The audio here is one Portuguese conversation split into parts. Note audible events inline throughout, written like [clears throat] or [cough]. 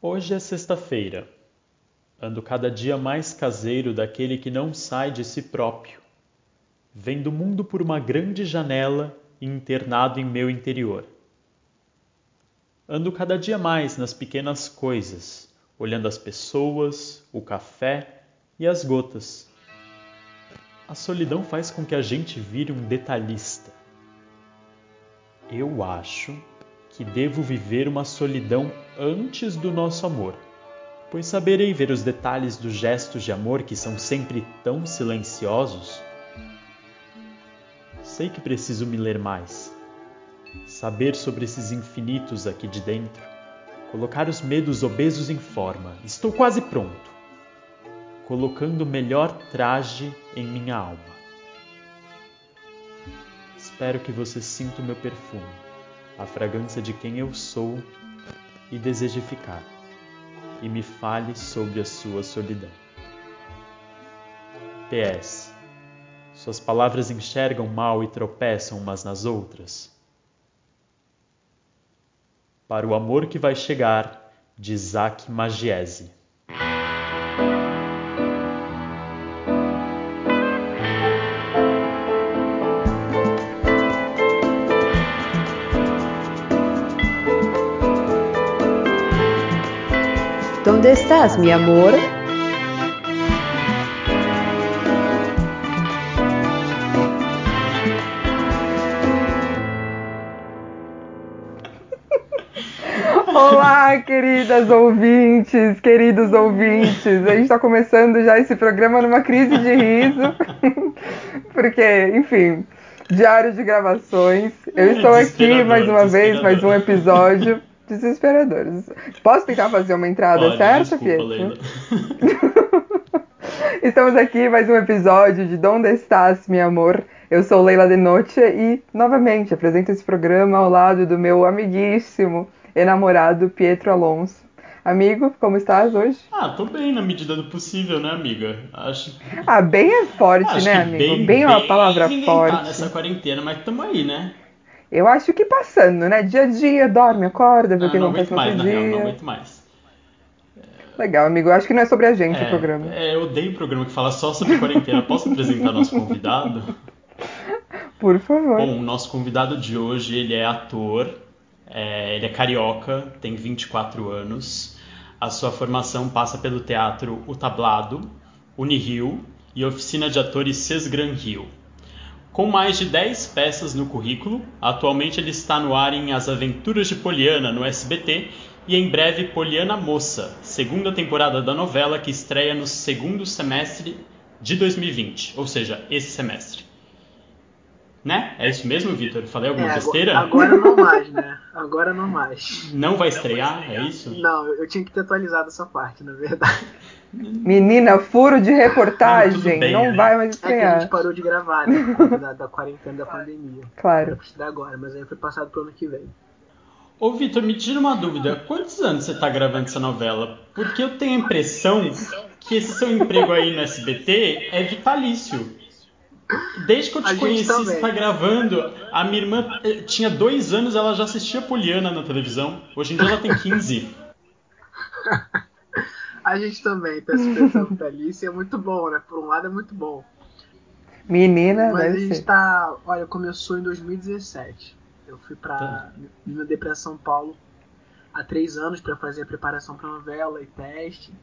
Hoje é sexta-feira. Ando cada dia mais caseiro daquele que não sai de si próprio, vendo o mundo por uma grande janela e internado em meu interior. Ando cada dia mais nas pequenas coisas, olhando as pessoas, o café e as gotas. A solidão faz com que a gente vire um detalhista. Eu acho que devo viver uma solidão antes do nosso amor, pois saberei ver os detalhes dos gestos de amor que são sempre tão silenciosos. Sei que preciso me ler mais, saber sobre esses infinitos aqui de dentro, colocar os medos obesos em forma. Estou quase pronto, colocando o melhor traje em minha alma. Espero que você sinta o meu perfume a fragrância de quem eu sou e deseje ficar, e me fale sobre a sua solidão. PS. Suas palavras enxergam mal e tropeçam umas nas outras? Para o amor que vai chegar, de Isaac Magiese. ¿Dónde estás, mi amor? [laughs] Olá, queridas ouvintes, queridos ouvintes. A gente está começando já esse programa numa crise de riso, [laughs] porque, enfim, diário de gravações. Eu estou aqui mais uma vez, mais um episódio desesperadores. Posso tentar fazer uma entrada Pode, certa, Pietro? [laughs] Estamos aqui mais um episódio de Donde Estás, meu amor? Eu sou Leila de Noche e, novamente, apresento esse programa ao lado do meu amiguíssimo e namorado Pietro Alonso. Amigo, como estás hoje? Ah, tô bem na medida do possível, né, amiga? Acho. Ah, bem é forte, acho né, amigo? Bem, Bem, é uma bem palavra forte. Tá nessa quarentena, mas tamo aí, né? Eu acho que passando, né? Dia a dia, dorme, acorda, vê o que não acontece no mais, na real, não dia. aguento mais. Legal, amigo. Eu acho que não é sobre a gente o É, programa. é, eu odeio o programa que fala só sobre quarentena. Posso apresentar nosso convidado? [laughs] Por favor. Bom, o nosso convidado de hoje, ele é ator, é, ele é carioca, tem 24 anos. A sua formação passa pelo teatro O Tablado, Unirio e Oficina de Atores Sesgran Rio. Com mais de 10 peças no currículo, atualmente ele está no ar em As Aventuras de Poliana no SBT e em breve Poliana Moça, segunda temporada da novela que estreia no segundo semestre de 2020, ou seja, esse semestre. Né? É isso mesmo, Vitor? Falei alguma É, besteira? Agora, agora não mais, né? Agora não mais. Não vai estrear, é isso? Não, eu tinha que ter atualizado essa parte, na verdade. Menina, furo de Ah, reportagem. bem, não né? vai mais É que a gente parou de gravar, né? Da, da quarentena da pandemia. Era Claro. pra estrear agora, mas aí foi passado pro ano que vem. Ô, Vitor, me tira uma dúvida. Quantos anos você tá gravando essa novela? Porque eu tenho a impressão que esse seu emprego aí no SBT é vitalício. Desde que eu te conheci, também. você tá gravando. A minha irmã eh, tinha dois anos, ela já assistia Poliana na televisão. Hoje em dia ela tem 15. [laughs] A gente também tem essa expressão vitalícia e é muito bom, né? Por um lado é muito bom. Menina, Mas a gente ser. tá. Olha, começou em 2017. Eu fui pra. Tá. Me mudei pra São Paulo há três anos pra fazer a preparação pra novela e teste.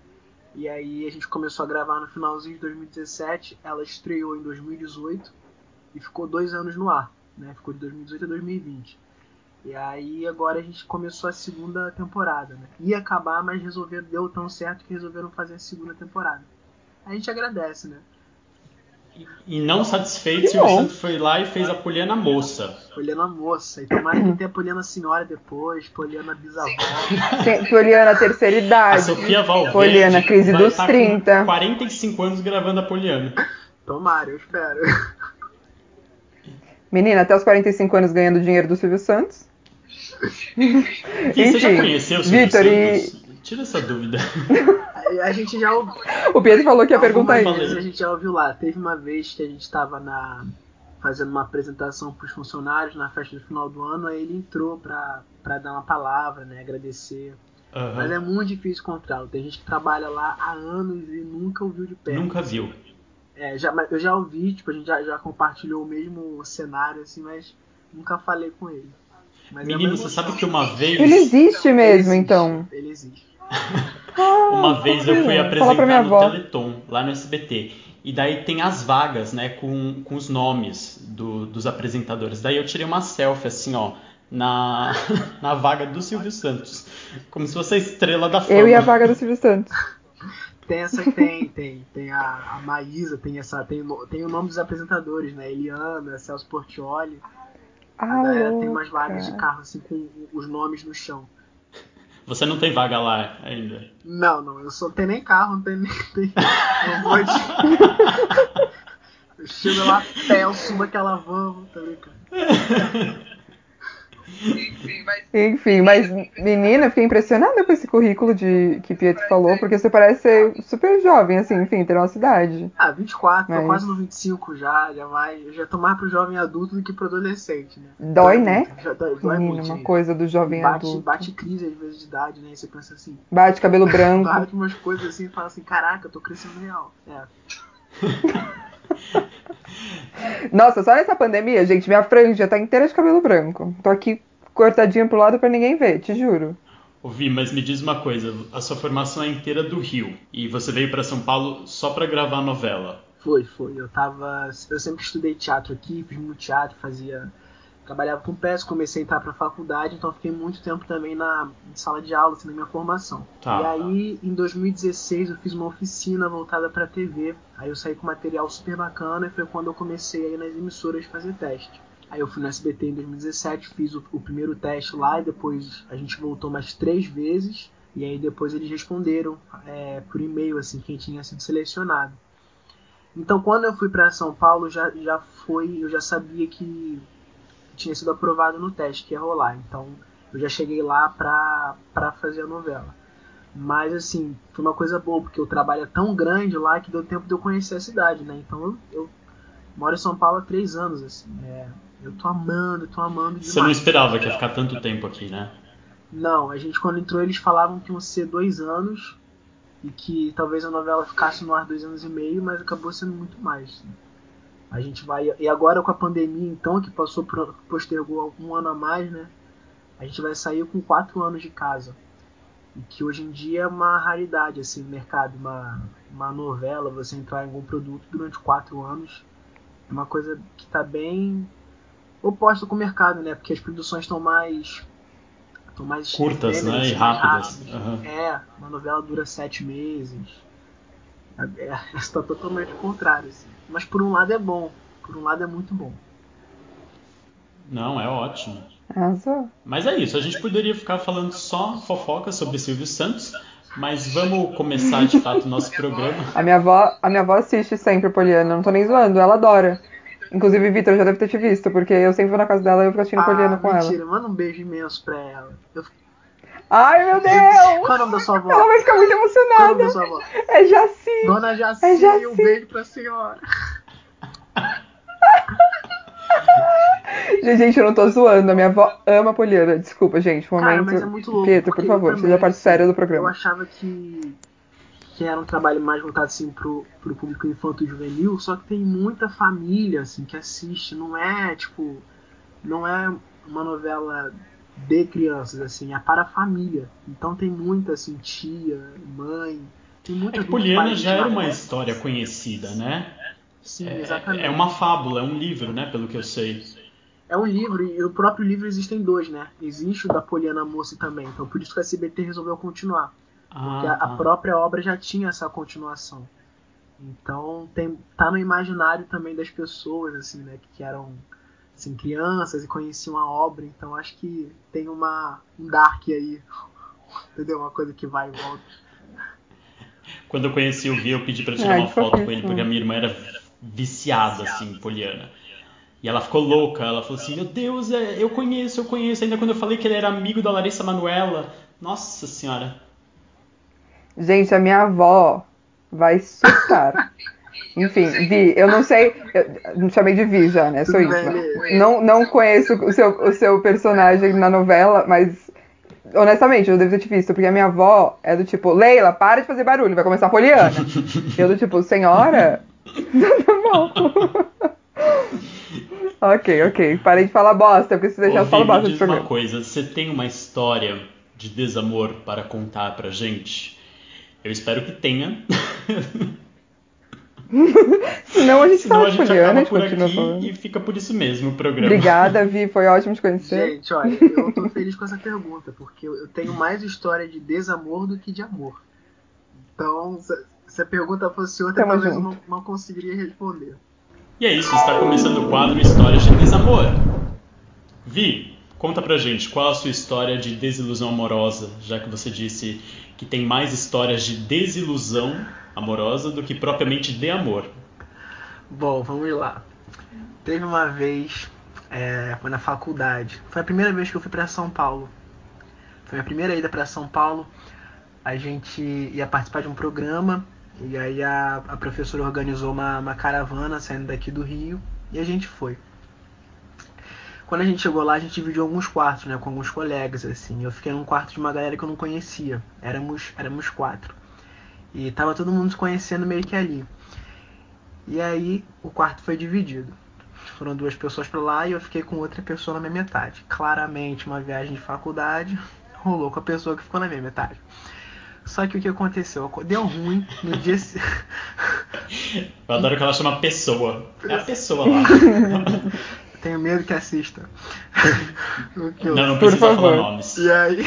E aí a gente começou a gravar no finalzinho de 2017. Ela estreou em 2018 e ficou dois anos no ar. Né? Ficou de 2018 a 2020. E aí agora a gente começou a segunda temporada. Né? Ia acabar, mas resolveram, deu tão certo que resolveram fazer a segunda temporada. A gente agradece, né? E não satisfeito, Silvio. Santos foi lá e fez a Poliana Moça. Poliana moça. E tomara que tenha Poliana senhora depois, Poliana bisavó. Poliana, terceira A idade. Sofia Valverde Poliana, crise vai dos tá 30. com 45 anos gravando a Poliana. Tomara, eu espero. Menina, até os 45 anos ganhando dinheiro do Silvio Santos. E você já conheceu o Silvio Vitor, e? Tira essa dúvida. A, [laughs] a gente já ouviu. o Pedro falou que ia perguntar isso. vezes a gente já ouviu lá. Teve uma vez que a gente estava na fazendo uma apresentação para os funcionários na festa do final do ano, aí ele entrou pra, pra dar uma palavra, né, agradecer. Uhum. Mas é muito difícil encontrá-lo. Tem gente que trabalha lá há anos e nunca ouviu de perto. Nunca viu. É, já, eu já ouvi, tipo, a gente já, já compartilhou o mesmo cenário, assim, mas nunca falei com ele. Mas é Menino, você sabe que uma vez. Ele existe mesmo, ele existe, então. Ele existe. [laughs] uma vez eu fui apresentar no Teleton, lá no SBT. E daí tem as vagas, né, com, com os nomes do, dos apresentadores. Daí eu tirei uma selfie, assim, ó, na, [laughs] na vaga do Silvio Santos. Como se fosse a estrela da fama. Eu e a vaga do Silvio Santos. [laughs] Tem essa tem, tem, tem a, a Maísa, tem essa, tem, tem o nome dos apresentadores, né? Eliana, Celso Portioli. Ah, tem umas vagas de carro assim com os nomes no chão. Você não tem vaga lá ainda? Não, não, eu só tenho nem carro, não tenho nem. [laughs] Tem, eu vou de... eu chego lá, pé, eu subo aquela van, tá ligado? [laughs] Enfim, mas... menina, fiquei impressionada com esse currículo de que Pietro falou, porque você parece ser super jovem, assim, enfim, ter uma cidade. Ah, 24, mas... tô quase no 25 já, já vai. Eu já tô mais pro jovem adulto do que pro adolescente, né? Dói, né? Já dói, dói menina, muito, uma coisa do jovem bate, adulto. Bate crise às vezes de idade, né? E você pensa assim. Bate cabelo [laughs] branco. bate umas coisas assim e fala assim, caraca, eu tô crescendo real. É. [laughs] [laughs] Nossa, só nessa pandemia, gente, minha franja tá inteira de cabelo branco. Tô aqui cortadinha pro lado para ninguém ver, te juro. Ouvi, mas me diz uma coisa, a sua formação é inteira do Rio e você veio para São Paulo só para gravar novela. Foi, foi. Eu tava, eu sempre estudei teatro aqui, fiz muito teatro, fazia trabalhava com peças, comecei a entrar para a faculdade, então fiquei muito tempo também na sala de aula, assim, na minha formação. Tá. E aí, em 2016, eu fiz uma oficina voltada para TV. Aí eu saí com material super bacana e foi quando eu comecei aí nas emissoras fazer teste. Aí eu fui no SBT em 2017, fiz o, o, primeiro teste lá e depois a gente voltou mais três vezes. E aí depois eles responderam é, por e-mail assim quem tinha sido selecionado. Então quando eu fui para São Paulo já, já foi, eu já sabia que tinha sido aprovado no teste que ia rolar. Então eu já cheguei lá pra, pra fazer a novela. Mas assim, foi uma coisa boa, porque o trabalho é tão grande lá que deu tempo de eu conhecer a cidade, né? Então eu, eu moro em São Paulo há três anos, assim. É, eu tô amando, tô amando demais. Você não esperava que ia ficar tanto tempo aqui, né? Não, a gente quando entrou eles falavam que iam ser dois anos e que talvez a novela ficasse no ar dois anos e meio, mas acabou sendo muito mais. A gente vai e agora com a pandemia então que passou por, postergou um ano a mais, né? A gente vai sair com quatro anos de casa e que hoje em dia é uma raridade assim no mercado, uma uma novela você entrar em algum produto durante quatro anos é uma coisa que está bem oposto com o mercado, né? Porque as produções estão mais. Estão mais curtas, né? E rápidas. Uhum. É, uma novela dura sete meses. É, [laughs] está totalmente o contrário. Assim. Mas por um lado é bom, por um lado é muito bom. Não, é ótimo. Mas é isso, a gente poderia ficar falando só fofoca sobre Silvio Santos, mas vamos começar de fato o nosso programa. A minha avó, a minha avó assiste sempre Poliana, não tô nem zoando, ela adora. Inclusive, Vitor já deve ter te visto, porque eu sempre vou na casa dela e eu fico assistindo ah, Poliana com mentira. ela. Manda um beijo imenso pra ela. Eu... Ai, meu Deus! Qual é o nome da sua avó? Ela vai ficar muito emocionada. Qual é o nome da sua avó? É Jaci. Dona Jaci, é Jaci. um beijo pra senhora. gente, eu não tô zoando. A minha avó ama Poliana. Desculpa, gente. Um momento. Cara, mas é muito louco. Pietro, por favor, seja parte séria do programa. Eu achava que que era um trabalho mais voltado assim pro, pro público infanto juvenil, só que tem muita família assim que assiste, não é tipo, não é uma novela de crianças assim, é para a família. Então tem muita assim tia, mãe, tem muita É que Poliana já era uma história conhecida, né? Sim, é, exatamente. É uma fábula, é um livro, né, pelo que eu sei. É um livro, e o próprio livro existem dois, né? Existe o da Poliana Moça também, então por isso que a SBT resolveu continuar. Porque ah, a, a, própria obra já tinha essa continuação. Então tem, tá no imaginário também das pessoas, assim, né? Que eram assim, crianças e conheciam a obra. Então acho que tem uma, um dark aí. [laughs] Entendeu? Uma coisa que vai e volta. Quando eu conheci o Vi, eu pedi pra tirar uma foto com ele, porque a minha irmã era viciada, assim, Poliana. E ela ficou louca, ela falou assim, meu Deus, é, eu conheço, eu conheço. Ainda quando eu falei que ele era amigo da Larissa Manuela. Nossa senhora. Gente, a minha avó vai surtar. [laughs] Enfim, Vi, eu não sei. Eu não chamei de Vi já, né? Sou íntima. Não, não conheço o seu, o seu personagem na novela, mas honestamente, eu devo ter te visto, porque a minha avó é do tipo, Leila, para de fazer barulho, vai começar a poliana. [laughs] eu do tipo, senhora? [laughs] tá bom. [laughs] ok, ok. Parei de falar bosta, porque se deixar eu falo bosta diz uma coisa, você tem uma história de desamor para contar pra gente? Eu espero que tenha. [laughs] Senão a gente Senão tá a gente por continua aqui falando. e fica por isso mesmo o programa. Obrigada, Vi, foi ótimo te conhecer. Gente, olha, eu tô feliz com essa pergunta, porque eu tenho mais história de desamor do que de amor. Então, se, a pergunta fosse outra, Tamo talvez eu não, não conseguiria responder. E é isso, está começando o quadro Histórias de Desamor. Vi, conta pra gente qual a sua história de desilusão amorosa, já que você disse que tem mais histórias de desilusão amorosa do que propriamente de amor. Bom, vamos lá. Teve uma vez, é, foi na faculdade. Foi a primeira vez que eu fui para São Paulo. Foi a primeira ida para São Paulo. A gente ia participar de um programa e aí a, a professora organizou uma, uma caravana saindo daqui do Rio e a gente foi. Quando a gente chegou lá, a gente dividiu alguns quartos, né, com alguns colegas, assim. Eu fiquei num quarto de uma galera que eu não conhecia. Éramos, éramos quatro. E tava todo mundo se conhecendo meio que ali. E aí o quarto foi dividido. Foram duas pessoas pra lá e eu fiquei com outra pessoa na minha metade. Claramente uma viagem de faculdade [laughs] rolou com a pessoa que ficou na minha metade. Só que o que aconteceu? Deu ruim no dia [laughs] Eu adoro que ela chama pessoa. É a pessoa lá. [laughs] Tenho medo que assista. Não, não Por precisa falar favor. nomes. E aí,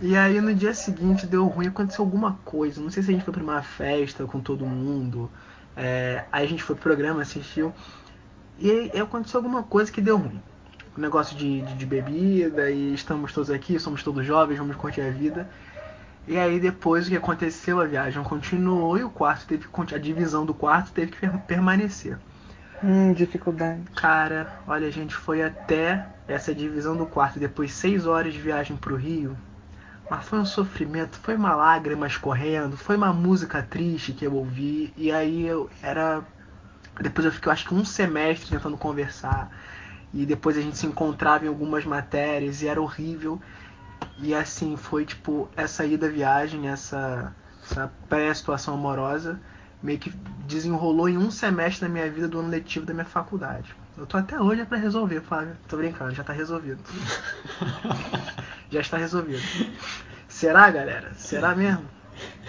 e aí no dia seguinte deu ruim, aconteceu alguma coisa. Não sei se a gente foi pra uma festa com todo mundo. É, aí a gente foi pro programa, assistiu. E aí aconteceu alguma coisa que deu ruim. Um negócio de, de, de bebida e estamos todos aqui, somos todos jovens, vamos curtir a vida. E aí depois o que aconteceu, a viagem continuou e o quarto teve que a divisão do quarto teve que per- permanecer. Hum, dificuldade. Cara, olha, a gente foi até essa divisão do quarto, depois seis horas de viagem pro Rio. Mas foi um sofrimento, foi uma lágrima escorrendo, foi uma música triste que eu ouvi, e aí eu era. Depois eu fiquei, eu acho que um semestre tentando conversar, e depois a gente se encontrava em algumas matérias, e era horrível. E assim, foi tipo, essa ida viagem, essa, essa pré-situação amorosa, meio que desenrolou em um semestre da minha vida do ano letivo da minha faculdade. Eu tô até hoje é pra resolver, Flávio. Tô brincando, já tá resolvido. [laughs] já está resolvido. Será, galera? Será mesmo?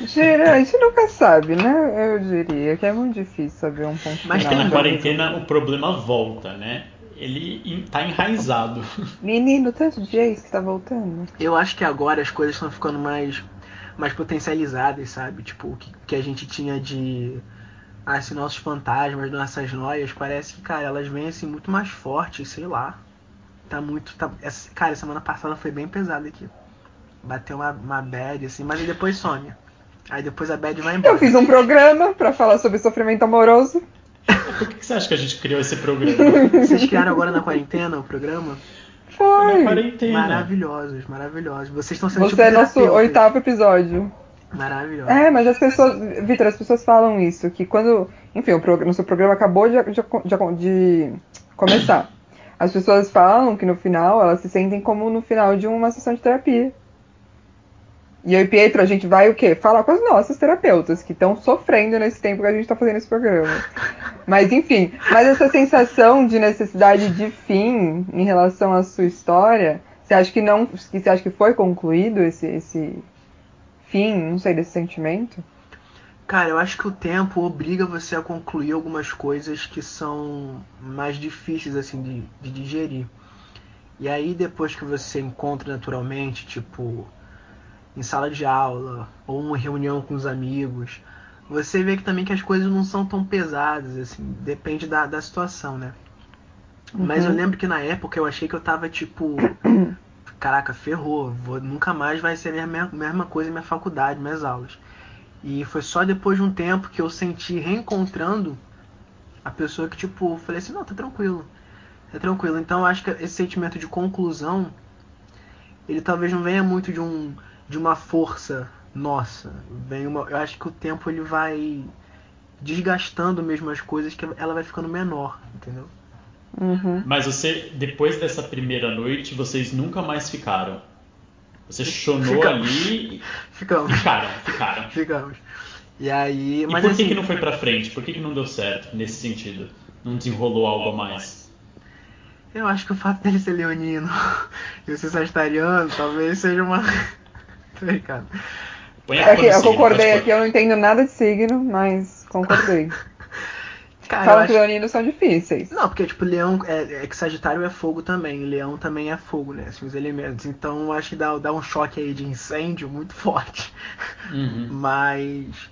Gira, a gente nunca sabe, né? Eu diria que é muito difícil saber um ponto Mas final. tem Na quarentena o problema volta, né? Ele tá enraizado. [laughs] Menino, tanto de ex que tá voltando. Eu acho que agora as coisas estão ficando mais, mais potencializadas, sabe? Tipo, o que, que a gente tinha de. Assim, nossos fantasmas, nossas noias, parece que, cara, elas vêm assim muito mais fortes, sei lá. Tá muito. Tá, essa, cara, semana passada foi bem pesada aqui. Bateu uma, uma bad, assim, mas aí depois some. Aí depois a bad vai embora. Eu fiz um programa pra falar sobre sofrimento amoroso. Por que que você acha que a gente criou esse programa? Vocês criaram agora na quarentena o programa? Na Foi! quarentena. Maravilhosos, maravilhosos. Vocês estão sendo Você é nosso oitavo episódio. Maravilhosos. É, mas as pessoas. Vitor, as pessoas falam isso, que quando. Enfim, o programa, nosso programa acabou de, de- de começar. As pessoas falam que no final elas se sentem como no final de uma sessão de terapia. E eu e Pietro, a gente vai o quê? Falar com as nossas terapeutas, que estão sofrendo nesse tempo que a gente tá fazendo esse programa. [laughs] Mas enfim, mas essa sensação de necessidade de fim em relação à sua história, você acha que não. que Você acha que foi concluído esse, esse fim, não sei, desse sentimento? Cara, eu acho que o tempo obriga você a concluir algumas coisas que são mais difíceis assim de, de digerir. E aí depois que você encontra naturalmente, tipo, em sala de aula ou uma reunião com os amigos, você vê que também que as coisas não são tão pesadas, assim, depende da, da situação, né? Mas eu Uhum. lembro que na época eu achei que eu tava tipo, [clears throat] caraca, ferrou, vou, nunca mais vai ser a mesma, mesma coisa minha faculdade, minhas aulas. E foi só depois de um tempo que eu senti reencontrando a pessoa que, tipo, falei assim, não, tá tranquilo. Tá tranquilo. Então eu acho que esse sentimento de conclusão, ele talvez não venha muito de um de uma força nossa. Vem uma, eu acho que o tempo ele vai desgastando mesmo as coisas que ela vai ficando menor, entendeu? Uhum. Mas você, depois dessa primeira noite, vocês nunca mais ficaram. Você chonou Ficamos. ali e Ficamos. ficaram, ficaram. Ficamos. E aí. E mas por que, assim, que não foi pra frente? Por que, que não deu certo nesse sentido? Não desenrolou algo a mais? Eu acho que o fato dele ser leonino [laughs] e eu ser sagitariano talvez seja uma. [laughs] Tô brincando. Põe a É que eu concordei aqui, eu não entendo nada de signo, mas concordei. [laughs] Cara, eu Falam acho- que leoninos são difíceis. Não, porque, tipo, leão é, é que Sagitário é fogo também. Leão também é fogo, né? Assim, os elementos. Então, acho que dá, dá um choque aí de incêndio muito [laughs] forte. Uhum. Mas.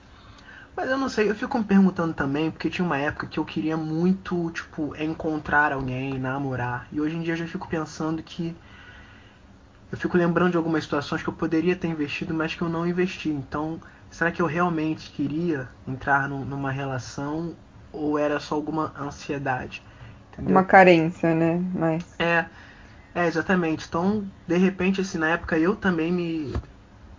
Mas eu não sei, eu fico me perguntando também, porque tinha uma época que eu queria muito, tipo, encontrar alguém, namorar. E hoje em dia eu já fico pensando que. Eu fico lembrando de algumas situações que eu poderia ter investido, mas que eu não investi. Então, será que eu realmente queria entrar num- numa relação ou era só alguma ansiedade? Entendeu? Uma carência, né? Mas. É, é, exatamente. Então, de repente, assim, na época eu também me,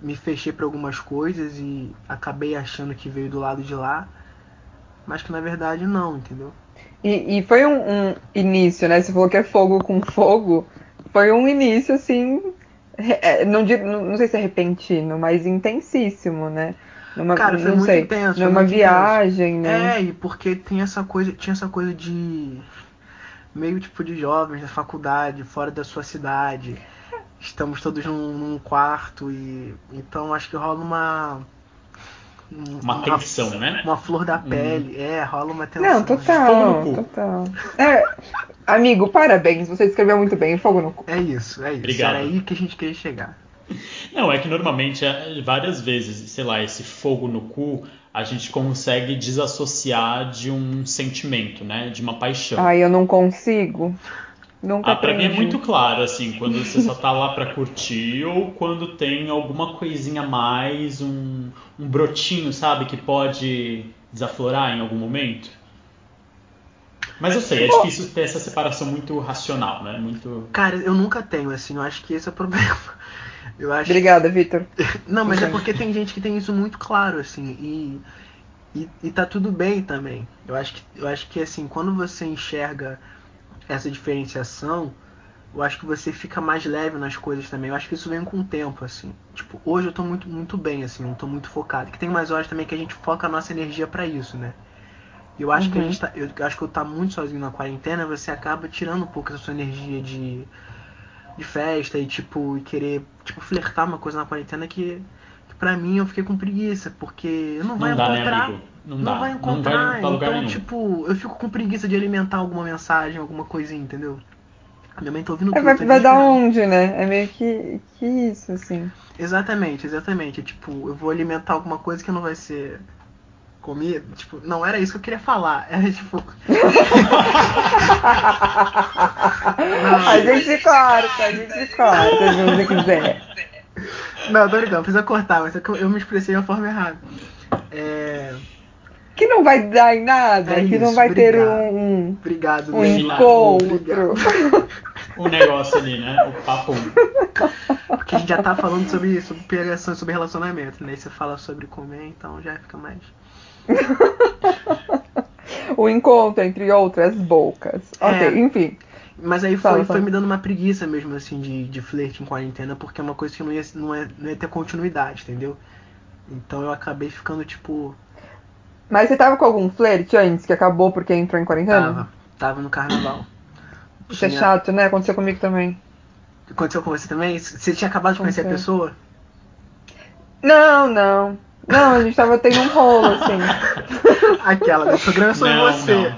me fechei para algumas coisas e acabei achando que veio do lado de lá, mas que na verdade não, entendeu? E, e foi um, um início, né? Você falou que é fogo com fogo. Foi um início, assim. é, Não, digo- não, não sei se é repentino, mas intensíssimo, né? Numa, Cara, foi não muito sei, intenso, foi numa muito viagem, né? É, e porque tem essa coisa, tinha essa coisa de meio tipo de jovens da faculdade, fora da sua cidade. Estamos todos num, num quarto e então acho que rola uma Uma tensão, né? Uma flor da pele, é, rola uma tensão. Não, total, no cu. total. É, amigo, parabéns, você descreveu muito bem, fogo no cu. É isso, é isso. Obrigado. Era aí que a gente queria chegar. Não, é que normalmente, é, várias vezes, sei lá, esse fogo no cu, a gente consegue desassociar de um sentimento, né? De uma paixão. Ai, eu não consigo. Nunca Ah, pra mim é muito claro, assim, quando você só tá lá pra curtir ou quando tem alguma coisinha a mais, um, um brotinho, sabe, que pode desaflorar em algum momento. Mas eu sei, é difícil ter essa separação muito racional, né? Muito. Cara, eu nunca tenho, assim, eu acho que esse é o problema. [laughs] Eu acho Obrigada, Vitor. Não, mas é porque tem gente que tem isso muito claro, assim, e, e, e tá tudo bem também. Eu acho, que, eu acho que, assim, quando você enxerga essa diferenciação, eu acho que você fica mais leve nas coisas também. Eu acho que isso vem com o tempo, assim. Tipo, hoje eu tô muito, muito bem, assim, eu tô muito focado. Que tem mais horas também que a gente foca a nossa energia pra isso, né? E eu acho que a Uhum. gente tá, eu acho que eu tá muito sozinho na quarentena, você acaba tirando um pouco essa sua energia de de festa e tipo e querer tipo flertar uma coisa na quarentena que, que para mim eu fiquei com preguiça porque eu não vai Não dá, né, encontrar amigo? Não, não dá. vai não encontrar vai pra lugar então nenhum. tipo eu fico com preguiça de alimentar alguma mensagem alguma coisinha entendeu a minha mãe tá ouvindo É, tudo vai, tá vai dar onde, né? É meio que, que isso, assim. exatamente exatamente tipo eu vou alimentar alguma coisa que não vai ser comida tipo não era isso que eu queria falar era tipo [laughs] A gente corta, a gente corta, se você quiser. não tô brincando precisa cortar mas é que eu, eu me expressei de uma forma errada é Que não vai dar em nada, É que não isso, vai ter obrigado. um, obrigado um encontro. Obrigado. O negócio ali, né? O papo. Porque a gente já tá falando sobre, sobre pegação, sobre relacionamento, né? E você fala sobre comer, então já fica mais. [laughs] O encontro entre outras bocas. Ok, É. enfim. Mas aí foi, foi me dando uma preguiça mesmo, assim, de, de flerte em quarentena, porque é uma coisa que não ia, não, é, não ia ter continuidade, entendeu? Então eu acabei ficando, tipo. Mas você tava com algum flerte antes que acabou porque entrou em quarentena? Tava, tava no carnaval. Isso é Tinha- chato, né? Aconteceu comigo também. Aconteceu com você também? Você tinha acabado de conhecer a pessoa? Não, não. Não, a gente tava tendo um rolo, assim. [laughs] Aquela? O programa é sobre Não, você.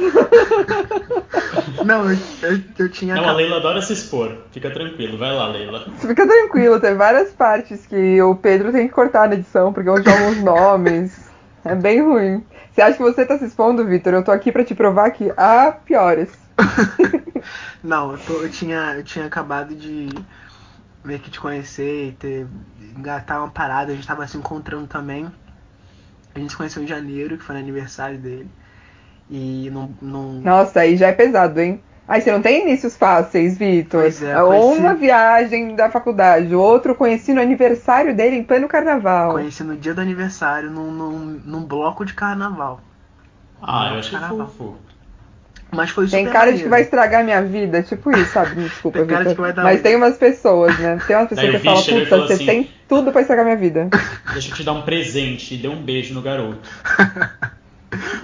[laughs] Não, eu, eu, eu tinha Não, a. Leila adora se expor. Fica tranquilo. Vai lá, Leila. Fica tranquilo, tem várias partes que o Pedro tem que cortar na edição, porque eu jogo os nomes. É bem ruim. Você acha que você tá se expondo, Vitor? Eu tô aqui pra te provar que há piores. [laughs] Não, eu, tô- eu tinha, eu tinha acabado de meio que te conhecer e ter engatar uma parada, a gente tava se encontrando também. A gente se conheceu em janeiro, que foi no aniversário dele. E não. não... Nossa, aí já é pesado, hein? Aí você não tem inícios fáceis, Vitor. Pois é, Ou conheci- uma viagem da faculdade, outro conheci no aniversário dele em pleno carnaval. Conheci no dia do aniversário, num, num, num bloco de carnaval. Ah, eu achei Carnaval. fofo. Mas foi super Tem cara de que vai estragar minha vida, tipo isso, sabe? Desculpa, Tem cara de que vai dar Mas tem umas pessoas, né? Tem umas pessoas Daí que falam, puta, você assim- tem tudo pra estragar minha vida. Deixa eu te dar um presente. E deu um beijo no garoto.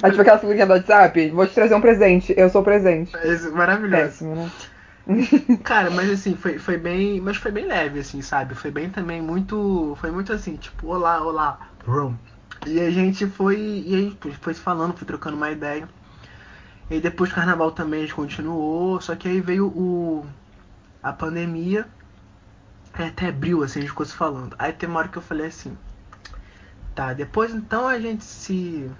Aí, [laughs] tipo aquela figurinha do WhatsApp, vou te trazer um presente, eu sou o presente. Esse- Maravilhoso. Péssimo, né? [laughs] Cara, mas assim, foi, foi bem. Mas foi bem leve, assim, sabe? Foi bem também muito. Foi muito assim, tipo, olá, olá, brum. E a gente foi. E aí foi se falando, foi trocando uma ideia. E depois do carnaval também a gente continuou. Só que aí veio o. a pandemia. Até abril, assim, a gente ficou se falando. Aí tem uma hora que eu falei assim. Tá, depois então a gente se.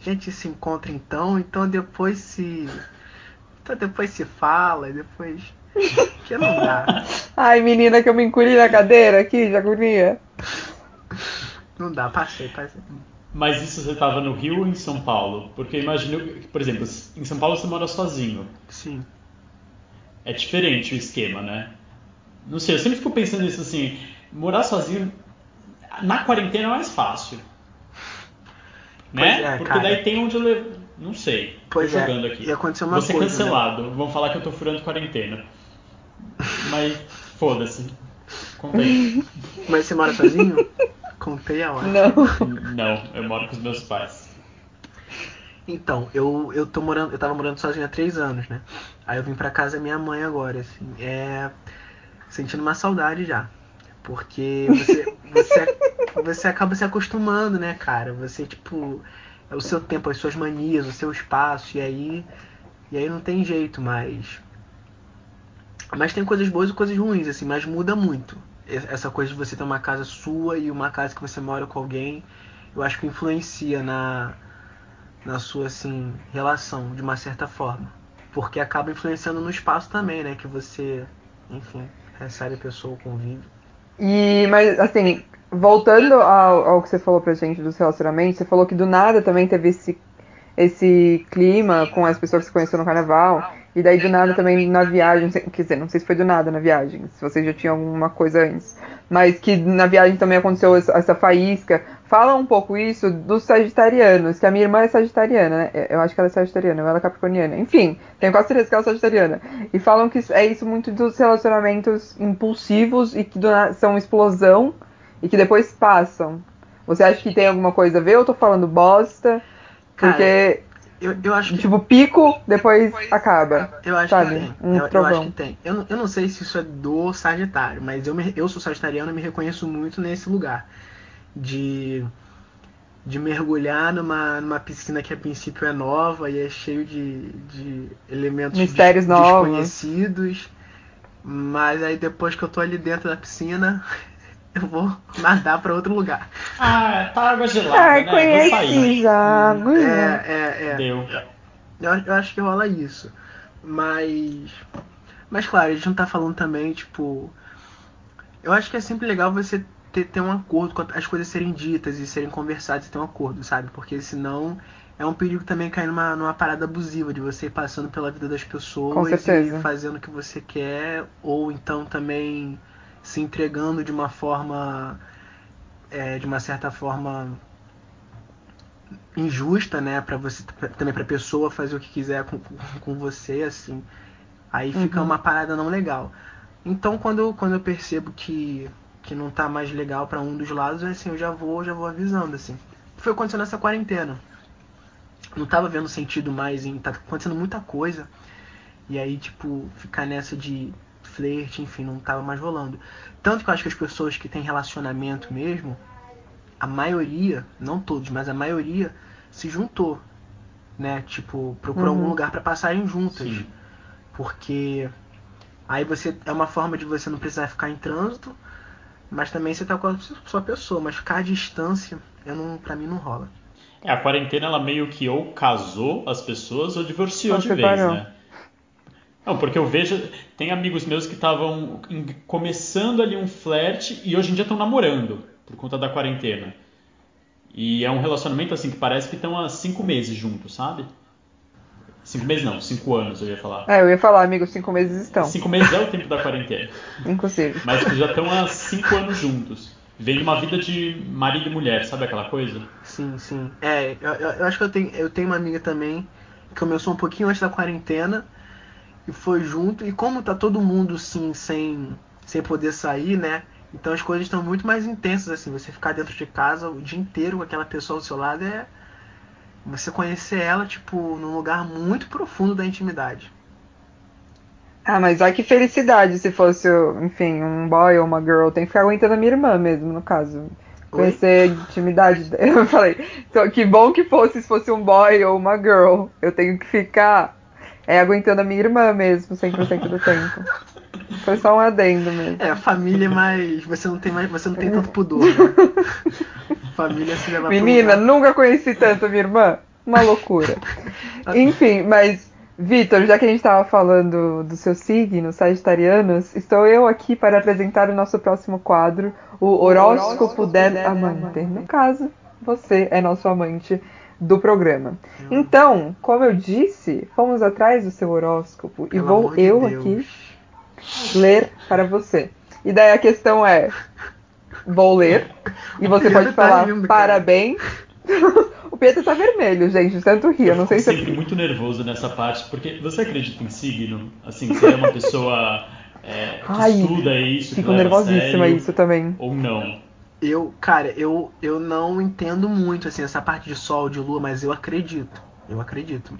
A gente se encontra então, então depois se. Então depois se fala, e depois. Que não dá. [laughs] Ai, menina, que eu me encolhi na cadeira aqui, de agonia. Não dá, passei, passei. Mas isso você estava no Rio ou em São Paulo? Porque eu imagino por exemplo, em São Paulo você mora sozinho. Sim. É diferente o esquema, né? Não sei, eu sempre fico pensando nisso assim, morar sozinho na quarentena é mais fácil. [laughs] Né? É, Porque cara. daí tem onde eu levo. Não sei. Pois tô é, jogando aqui. e aconteceu uma Vou ser coisa, né? cancelado. Vão falar que eu tô furando quarentena. Mas foda-se. [laughs] Mas você mora sozinho? Contei a hora. Não. Não, eu moro com os meus pais. Então, eu, eu tô morando, eu tava morando sozinho há três anos, né? Aí eu vim pra casa da minha mãe agora, assim, é. Sentindo uma saudade já. Porque você, você, [laughs] você acaba se acostumando, né, cara? Você, tipo, é o seu tempo, as suas manias, o seu espaço, e aí. E aí não tem jeito, mas. Mas tem coisas boas e coisas ruins, assim, mas muda muito. Essa coisa de você ter uma casa sua e uma casa que você mora com alguém, eu acho que influencia na, na sua assim relação de uma certa forma porque acaba influenciando no espaço também né que você enfim recebe a pessoa convive E, mas, assim, voltando ao, ao que você falou pra gente dos relacionamentos, você falou que do nada também teve esse, esse clima com as pessoas que você conheceu no carnaval. E daí do nada também na viagem, quer dizer, não sei se foi do nada na viagem, se vocês já tinham alguma coisa antes. Mas que na viagem também aconteceu essa, faísca. Fala um pouco isso dos sagitarianos, que a minha irmã é sagitariana, né? Eu acho que ela é sagitariana, ela é capricorniana. Enfim, tenho quase certeza que ela é sagitariana. E falam que é isso muito dos relacionamentos impulsivos e que são explosão e que depois passam. Você acha que tem alguma coisa a ver ou eu tô falando bosta? Cara, Porque, eu, eu acho que tipo, pico, depois acaba. eu acho sabe, que tem um eu, eu acho que tem eu, não- eu não sei se isso é do Sagitário mas eu me, eu sou sagitariano e me reconheço muito nesse lugar de de mergulhar numa, numa piscina que a princípio é nova e é cheio de, de elementos Mistérios des- novos. desconhecidos mas aí depois que eu tô ali dentro da piscina eu vou nadar pra outro lugar Ah, tá água gelada, Ai, né? Sair. conheci já. É, é, é. Deu. Eu, eu acho que rola isso. Mas. Mas claro, a gente não tá falando também, tipo. Eu acho que é sempre legal você ter, ter um acordo com as coisas serem ditas e serem conversadas e ter um acordo, sabe? Porque senão é um perigo também cair numa, numa parada abusiva de você ir passando pela vida das pessoas Com certeza. e fazendo o que você quer, ou então também se entregando de uma forma. é, de uma certa forma injusta, né, para você pra- também para pessoa fazer o que quiser com, com, você, assim. Aí fica Uhum. uma parada não legal. Então, quando eu, quando eu percebo que que não tá mais legal para um dos lados, assim, eu já vou, já vou avisando, assim. Foi acontecendo nessa quarentena. Não tava vendo sentido mais em tá acontecendo muita coisa. E aí, tipo, ficar nessa de flerte, enfim, não tava mais rolando. Tanto que eu acho que as pessoas que têm relacionamento mesmo, a maioria, não todos, mas a maioria se juntou, né? Tipo, procurou Uhum. algum lugar para passarem juntas. Sim. Porque aí você é uma forma de você não precisar ficar em trânsito, mas também você tá com a sua pessoa, mas ficar à distância, eu não, pra mim não rola. É, a quarentena ela meio que ou casou as pessoas ou divorciou Ou de vez, né? Não, porque eu vejo, tem amigos meus que estavam começando ali um flerte e hoje em dia estão namorando por conta da quarentena. E é um relacionamento assim que parece que estão há cinco meses juntos, sabe? Cinco meses não, cinco anos eu ia falar. É, eu ia falar, amigos, cinco meses estão, Cinco meses é o tempo da quarentena. inclusive. Mas que já estão há cinco anos juntos. Vivendo uma vida de marido e mulher, sabe aquela coisa? Sim, sim. É, eu, eu- eu acho que eu tenho, eu tenho uma amiga também começou um pouquinho antes da quarentena e foi junto. E como tá todo mundo sim sem, sem poder sair, né? Então as coisas estão muito mais intensas assim. Você ficar dentro de casa o dia inteiro com aquela pessoa ao seu lado é você conhecer ela tipo num lugar muito profundo da intimidade. Ah, mas olha que felicidade se fosse, enfim, um boy ou uma girl. Tem que ficar aguentando a minha irmã mesmo, no caso. Conhecer a intimidade. [laughs] Eu falei, que bom que fosse se fosse um boy ou uma girl. Eu tenho que ficar é, aguentando a minha irmã mesmo, 100% do tempo. Foi só um adendo mesmo. É, família, mas você não tem mais, você não tem tanto pudor. Né? [laughs] família se leva Menina, nunca conheci tanto a minha irmã. Uma loucura. [laughs] Enfim, mas Vitor, já que a gente estava falando do seu signo, Sagitarianos, estou eu aqui para apresentar o nosso próximo quadro, o Horóscopo, Horóscopo del Amante. No caso, você é nosso amante do programa. Então, como eu disse, fomos atrás do seu horóscopo Pelo e vou eu de aqui ler para você. E daí a questão é: vou ler [laughs] e você pode tá falar lindo, parabéns. [laughs] O Pietro tá vermelho, gente, tanto rir. Eu não sei se. Eu sempre muito nervoso nessa parte, porque você acredita em signo? Assim, você é uma pessoa é, que Ai, estuda isso, Fico nervosíssima isso também. Ou não? Eu, cara, eu, eu não entendo muito, assim, essa parte de sol, de lua, mas eu acredito. Eu acredito.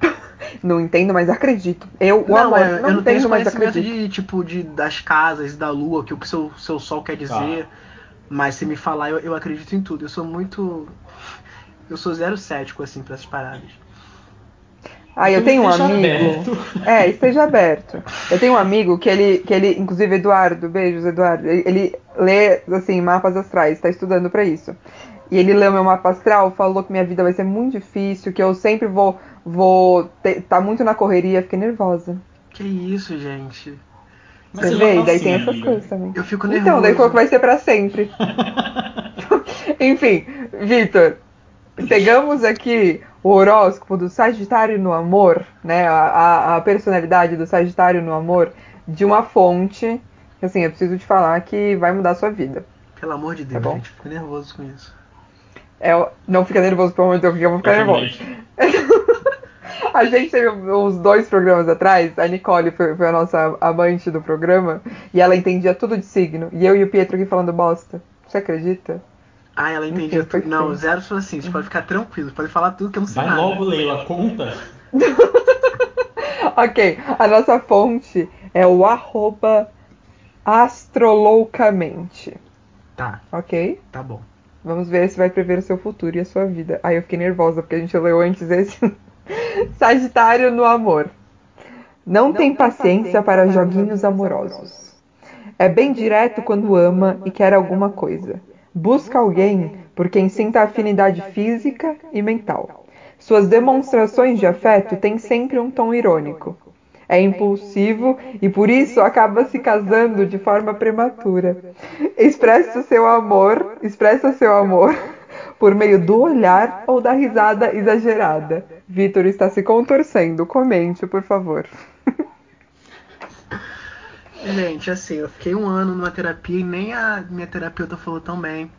[laughs] Não entendo, mas acredito. Eu, não, amor, é, não eu não tenho, tenho mas acredito. de, tipo, de, das casas, da lua, que o que seu, seu sol quer dizer. Tá. Mas se me falar, eu, eu acredito em tudo. Eu sou muito. Eu sou zero cético, assim, pra essas paradas. Ah, eu tenho um amigo. aberto. É, esteja aberto. Eu tenho um amigo que ele, que ele, inclusive Eduardo, beijos Eduardo. Ele, ele lê assim mapas astrais, está estudando para isso. E ele leu meu mapa astral, falou que minha vida vai ser muito difícil, que eu sempre vou vou ter, tá muito na correria, fiquei nervosa. Que isso, gente. Mas Você vê? daí assim, tem essas coisas também. Eu fico nervoso. Então, daí qual que vai ser pra sempre? [laughs] Enfim, Vitor, pegamos aqui o horóscopo do Sagitário no amor, né? A, a, a personalidade do Sagitário no amor de uma fonte. que, Assim, eu preciso te falar que vai mudar a sua vida. Pelo amor de Deus, Tá bom. gente. Fico nervoso com isso. É, não fica nervoso, pelo amor de Deus, porque eu vou ficar nervoso. Realmente. [laughs] A gente teve uns dois programas atrás, a Nicole foi, foi a nossa amante do programa, e ela entendia tudo de signo. E eu e o Pietro aqui falando bosta. Você acredita? Ah, ela entendia tudo. Não, zero falou assim, você pode ficar tranquilo, pode falar tudo que eu não sei Vai nada. logo, Leila, conta. [laughs] Ok, a nossa fonte é o arroba astroloucamente, Tá, ok? tá bom. Vamos ver se vai prever o seu futuro e a sua vida. Aí eu fiquei nervosa porque a gente leu antes esse. [laughs] Sagitário no amor. Não, tem paciência para joguinhos amorosos. É bem direto quando ama e quer alguma coisa. Busca alguém por quem sinta afinidade física e mental. Suas demonstrações de afeto têm sempre um tom irônico. É impulsivo e por isso acaba se casando de forma prematura. Expressa seu amor, expressa seu amor por meio do olhar ou da risada exagerada. Vitor está se contorcendo. Comente, por favor. [laughs] Gente, assim, eu fiquei um ano numa terapia e nem a minha terapeuta falou tão bem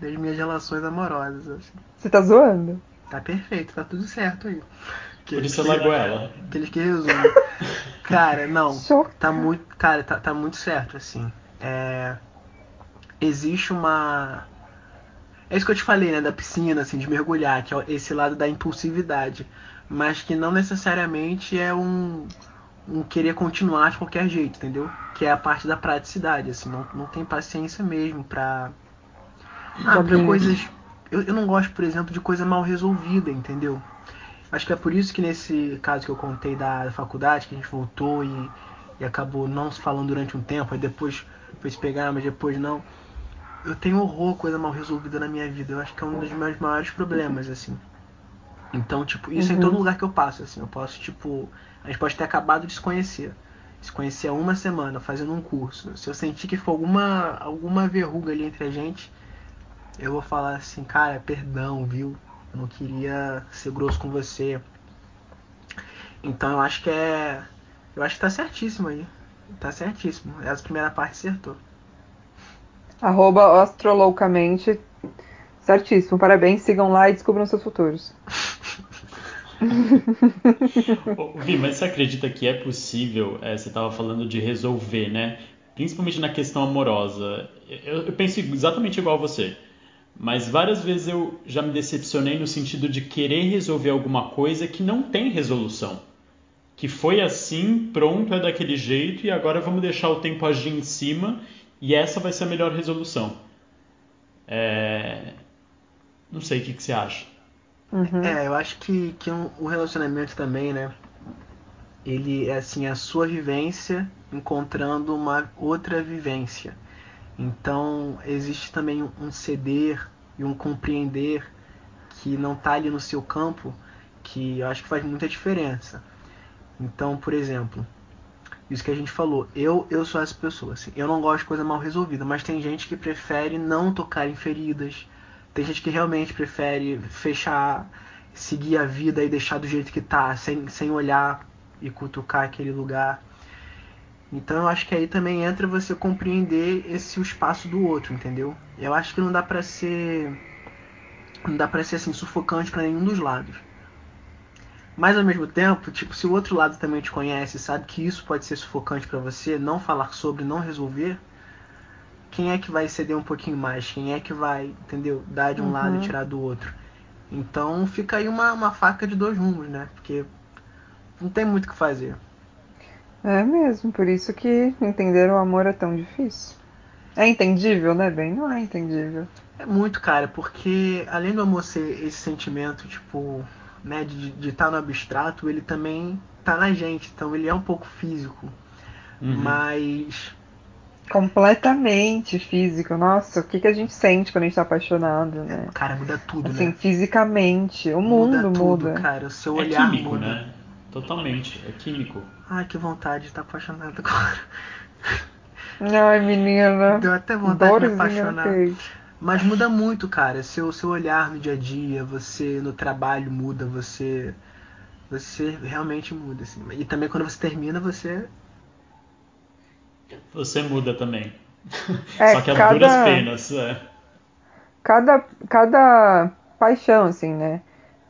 das minhas relações amorosas. Assim. Você tá zoando? Tá perfeito, tá tudo certo aí. Por isso eu largo ela. Aqueles que resumem. [laughs] Cara, não. Choque. Tá muito. Cara, tá, tá muito certo, assim. É, existe uma. É isso que eu te falei, né? Da piscina, assim, de mergulhar, que é esse lado da impulsividade. Mas que não necessariamente é um, um querer continuar de qualquer jeito, entendeu? Que é a parte da praticidade, assim, não, não tem paciência mesmo pra. Ah, pra coisas. Eu, eu não gosto, por exemplo, de coisa mal resolvida, entendeu? Acho que é por isso que nesse caso que eu contei da faculdade, que a gente voltou e, e acabou não se falando durante um tempo, aí depois foi se pegar, mas depois não. Eu tenho horror coisa mal resolvida na minha vida. Eu acho que é um dos meus maiores problemas, assim. Então, tipo, isso é em Uhum. todo lugar que eu passo, assim. Eu posso, tipo. A gente pode ter acabado de se conhecer. Se conhecer há uma semana, fazendo um curso. Se eu sentir que ficou alguma, alguma verruga ali entre a gente, eu vou falar assim, cara, perdão, viu? Eu não queria ser grosso com você. Então eu acho que é. Eu acho que tá certíssimo aí. Tá certíssimo. Essa primeira parte acertou. Arroba astroloucamente. Certíssimo, parabéns. Sigam lá e descubram seus futuros. [laughs] [laughs] Vi, mas você acredita que é possível? É, você estava falando de resolver, né? Principalmente na questão amorosa. Eu, eu penso exatamente igual a você. Mas várias vezes eu já me decepcionei no sentido de querer resolver alguma coisa que não tem resolução. Que foi assim, pronto, é daquele jeito e agora vamos deixar o tempo agir em cima e essa vai ser a melhor resolução. É... Não sei o que, que você acha. Uhum. É, eu acho que, que um, o relacionamento também, né? Ele é assim, a sua vivência encontrando uma outra vivência. Então, existe também um ceder e um compreender que não está ali no seu campo, que eu acho que faz muita diferença. Então, por exemplo, isso que a gente falou, eu eu sou essa pessoa, assim, eu não gosto de coisa mal resolvida, mas tem gente que prefere não tocar em feridas, tem gente que realmente prefere fechar, seguir a vida e deixar do jeito que tá, sem, sem olhar e cutucar aquele lugar. Então eu acho que aí também entra você compreender esse o espaço do outro, entendeu? Eu acho que não dá para ser não dá para ser assim sufocante para nenhum dos lados. Mas ao mesmo tempo, tipo, se o outro lado também te conhece, sabe que isso pode ser sufocante para você, não falar sobre, não resolver, quem é que vai ceder um pouquinho mais? Quem é que vai, entendeu? Dar de um uhum. lado e tirar do outro? Então fica aí uma, uma faca de dois rumos, né? Porque não tem muito o que fazer. É mesmo, por isso que entender o amor é tão difícil. É entendível, né, bem? Não é entendível. É muito, cara, porque além do amor ser esse sentimento, tipo, né, de estar tá no abstrato, ele também tá na gente, então ele é um pouco físico. Uhum. Mas. Completamente físico. Nossa, o que, que a gente sente quando a gente tá apaixonado, né? Cara, muda tudo, assim, né? fisicamente. O muda mundo tudo, muda. cara. O seu é olhar químico, muda. né? Totalmente, é químico. Ai, que vontade de estar apaixonado agora. Ai, menina. Deu até vontade de me apaixonar. Mas muda muito, cara. Seu, seu olhar no dia a dia, você no trabalho muda, você. Você realmente muda, assim. E também quando você termina, você. Você muda também. É, Só que a cada... duras penas, é. Cada, cada paixão, assim, né?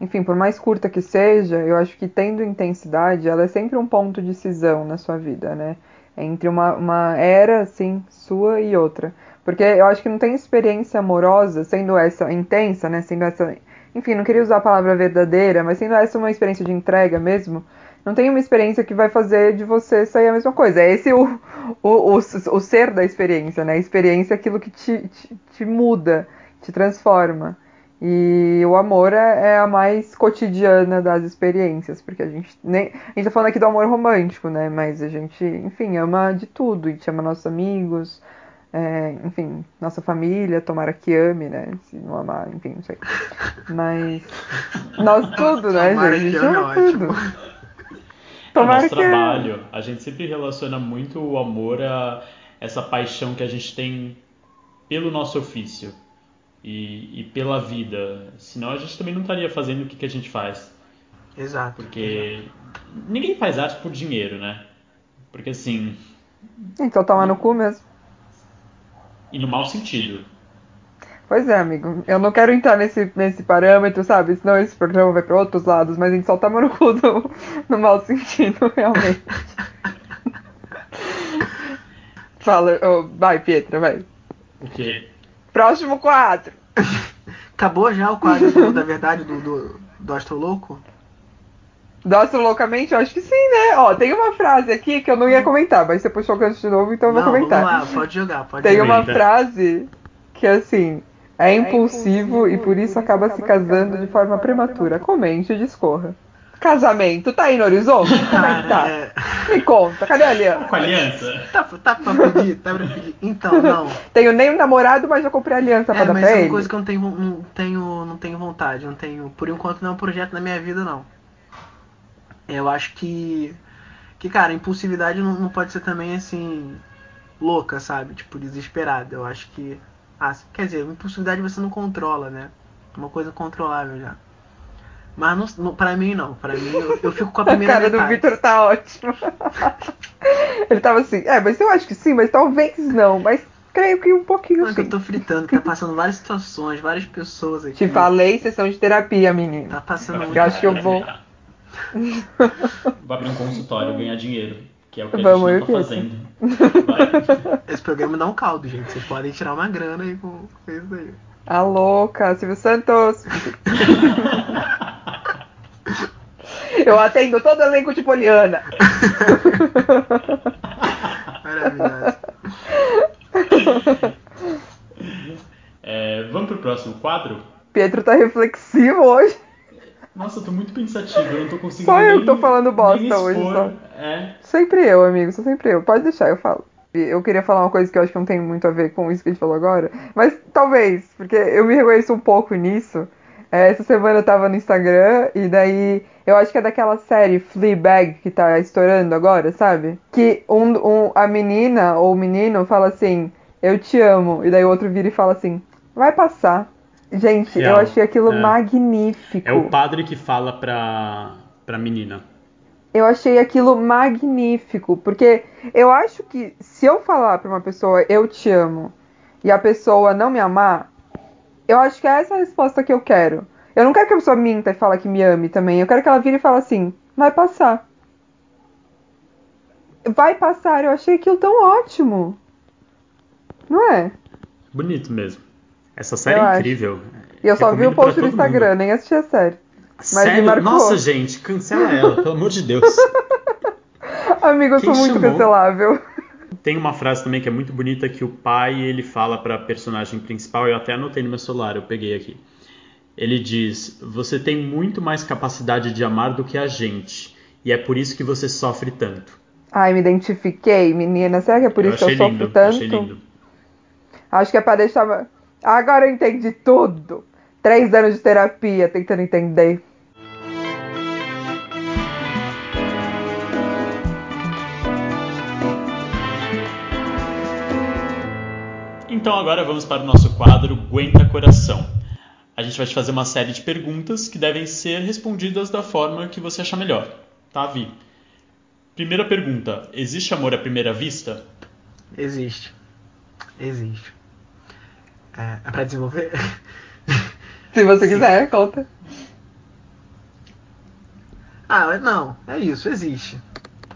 enfim, por mais curta que seja, eu acho que tendo intensidade, ela é sempre um ponto de cisão na sua vida, né? Entre uma, uma era, assim, sua e outra. Porque eu acho que não tem experiência amorosa, sendo essa intensa, né? Sendo essa. Enfim, não queria usar a palavra verdadeira, mas sendo essa uma experiência de entrega mesmo, não tem uma experiência que vai fazer de você sair a mesma coisa. É esse o, o, o, o ser da experiência, né? A experiência é aquilo que te, te, te muda, te transforma. E o amor é, é, a mais cotidiana das experiências, porque a gente nem a gente tá falando aqui do amor romântico, né? Mas a gente, enfim, ama de tudo, a gente ama nossos amigos, é, enfim, nossa família, tomara que ame, né? Se não amar, enfim, não sei. Mas nós tudo, né, tomara gente? Que ama é tudo. Tomara nosso que trabalho, a gente sempre relaciona muito o amor a essa paixão que a gente tem pelo nosso ofício e, e, pela vida. Senão a gente também não estaria fazendo o que, que a gente faz. Exato. Porque ninguém faz arte por dinheiro, né? Porque assim. Então toma no cu mesmo. E no mau sentido. Pois é, amigo. Eu não quero entrar nesse, nesse parâmetro, sabe? Senão esse programa vai para outros lados, mas a gente só toma no cu no, no mau sentido, [laughs] realmente. Fala, oh, vai, Pietra, vai. O quê? Próximo quadro. Acabou já o quadro do, da verdade do, do, do Astro Louco? Do Astro Loucamente? Eu acho que sim, né? Ó, tem uma frase aqui que eu não ia comentar, mas você puxou o gancho de novo, então eu não, vou comentar. Vamos lá, pode jogar, pode Tem jogar. uma frase que assim. É impulsivo, e por isso acaba se casando de forma prematura. Comente e discorra. Casamento, tá aí no horizonte? Como é que tá? É, Me conta, cadê a aliança? Com a aliança? tá, tá pra pedir, tá pra pedir. Então, não. Tenho nem um namorado, mas já comprei aliança pra É, dar mas pra é uma ele. coisa que eu não tenho, não tenho, não tenho vontade, não tenho. Por enquanto não é um projeto na minha vida, não. Eu acho que. Que, cara, impulsividade não, não pode ser também assim. louca, sabe? Tipo, desesperada. Eu acho que. Ah, quer dizer, impulsividade você não controla, né? Uma coisa controlável já. Mas não, não, pra mim não. Pra mim eu, eu fico com a [laughs] A primeira cara do metade. Vitor tá ótima. [laughs] Ele tava assim, é, mas eu acho que sim, mas talvez não. Mas creio que um pouquinho Não, é que eu tô fritando, que tá passando várias situações, várias pessoas aqui. Te falei, sessão de terapia, menina. Tá passando Eu acho que eu vou- Vai abrir um consultório, ganhar dinheiro. Que é o que a Vamos, gente não tá eu fazendo. [laughs] Esse programa dá um caldo, gente. Vocês podem tirar uma grana aí com isso aí. A louca, Silvio Santos. [laughs] Eu atendo todo elenco de Poliana. Maravilhoso. É, vamos pro próximo quadro? Pietro tá reflexivo hoje. Nossa, eu tô muito pensativo, eu não tô conseguindo. Só eu que tô falando bosta hoje, só. É. Sempre eu, amigo, sou sempre eu. Pode deixar, eu falo. Eu queria falar uma coisa que eu acho que não tem muito a ver com isso que a gente falou agora, mas talvez, porque eu me reconheço um pouco nisso. É, Essa semana eu tava no Instagram e daí eu acho que é daquela série Fleabag que tá estourando agora, sabe? Que um, um- a menina ou o menino fala assim, eu te amo, e daí o outro vira e fala assim, vai passar. Gente, eu Real, achei aquilo é. magnífico. É o padre que fala pra, pra menina. Eu achei aquilo magnífico, porque eu acho que se eu falar pra uma pessoa eu te amo e a pessoa não me amar, eu acho que é essa a resposta que eu quero. Eu não quero que a pessoa minta e fale que me ame também. Eu quero que ela vire e fale assim: vai passar. Vai passar. Eu achei aquilo tão ótimo. Não é? Bonito mesmo. Essa série Eu é incrível. E eu só vi o post no todo mundo. Instagram, nem assisti a série. me Sério? Nossa, gente, cancela ela, pelo amor de Deus. [laughs] Amigo, eu Quem sou muito chamou? cancelável. Tem uma frase também que é muito bonita que o pai ele fala pra personagem principal, eu até anotei no meu celular, eu peguei aqui. Ele diz: "Você tem muito mais capacidade de amar do que a gente, e é por isso que você sofre tanto". Ai, me identifiquei, menina. Será que é por eu isso que eu sofro lindo, tanto? achei lindo. Acho que é pra deixar. Agora eu entendi tudo. Três anos de terapia tentando entender. Então agora vamos para o nosso quadro Aguenta Coração. A gente vai te fazer uma série de perguntas que devem ser respondidas da forma que você achar melhor, tá, Vi? Primeira pergunta: existe amor à primeira vista? Existe. Existe. É, é pra desenvolver? Se você quiser, conta. ah, não. É isso, existe.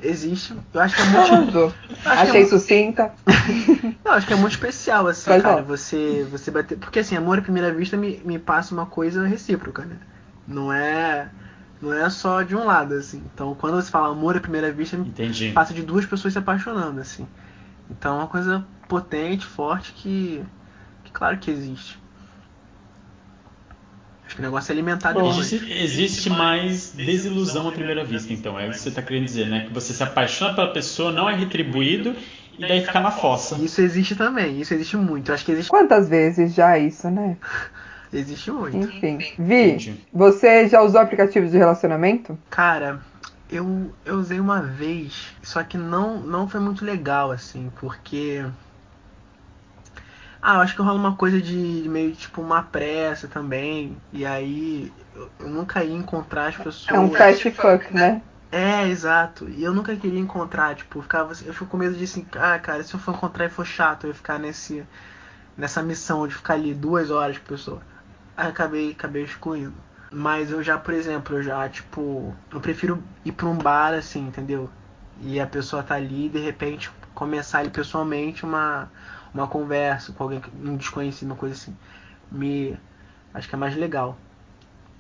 Existe. Eu acho que é muito. [laughs] Que Achei é mu- sucinta. [laughs] Eu acho que é muito especial, assim, Pode cara. Você, você bater. Porque assim, amor à primeira vista me, me passa uma coisa recíproca, né? Não é. Não é só de um lado, assim. Então, quando você fala amor à primeira vista, me Entendi. passa de duas pessoas se apaixonando, assim. Então é uma coisa potente, forte, que, que claro que existe. Acho que o negócio é alimentar Bom. Existe, existe mais desilusão à primeira vista, então. É isso que você está querendo dizer, né? Que você se apaixona pela pessoa, não é retribuído e daí fica na fossa. Isso existe também, isso existe muito. Acho que existe, Quantas vezes já isso, né? [laughs] existe muito. Enfim. Vi, você já usou aplicativos de relacionamento? Cara, eu, eu usei uma vez, só que não, não foi muito legal, assim, porque. Ah, eu acho que rola uma coisa de meio tipo uma pressa também. E aí eu, nunca ia encontrar as pessoas. É um fast fuck, né? É, exato. E eu nunca queria encontrar, tipo, eu ficava, eu fico com medo de assim, ah, cara, se eu for encontrar e for chato, eu ia ficar nesse, nessa missão de ficar ali duas horas com a pessoa. Aí acabei, acabei excluindo. Mas eu já, por exemplo, eu já, tipo, eu prefiro ir pra um bar, assim, entendeu? E a pessoa tá ali e de repente começar ali pessoalmente uma, uma conversa com alguém, um desconhecido, uma coisa assim. Me. Acho que é mais legal.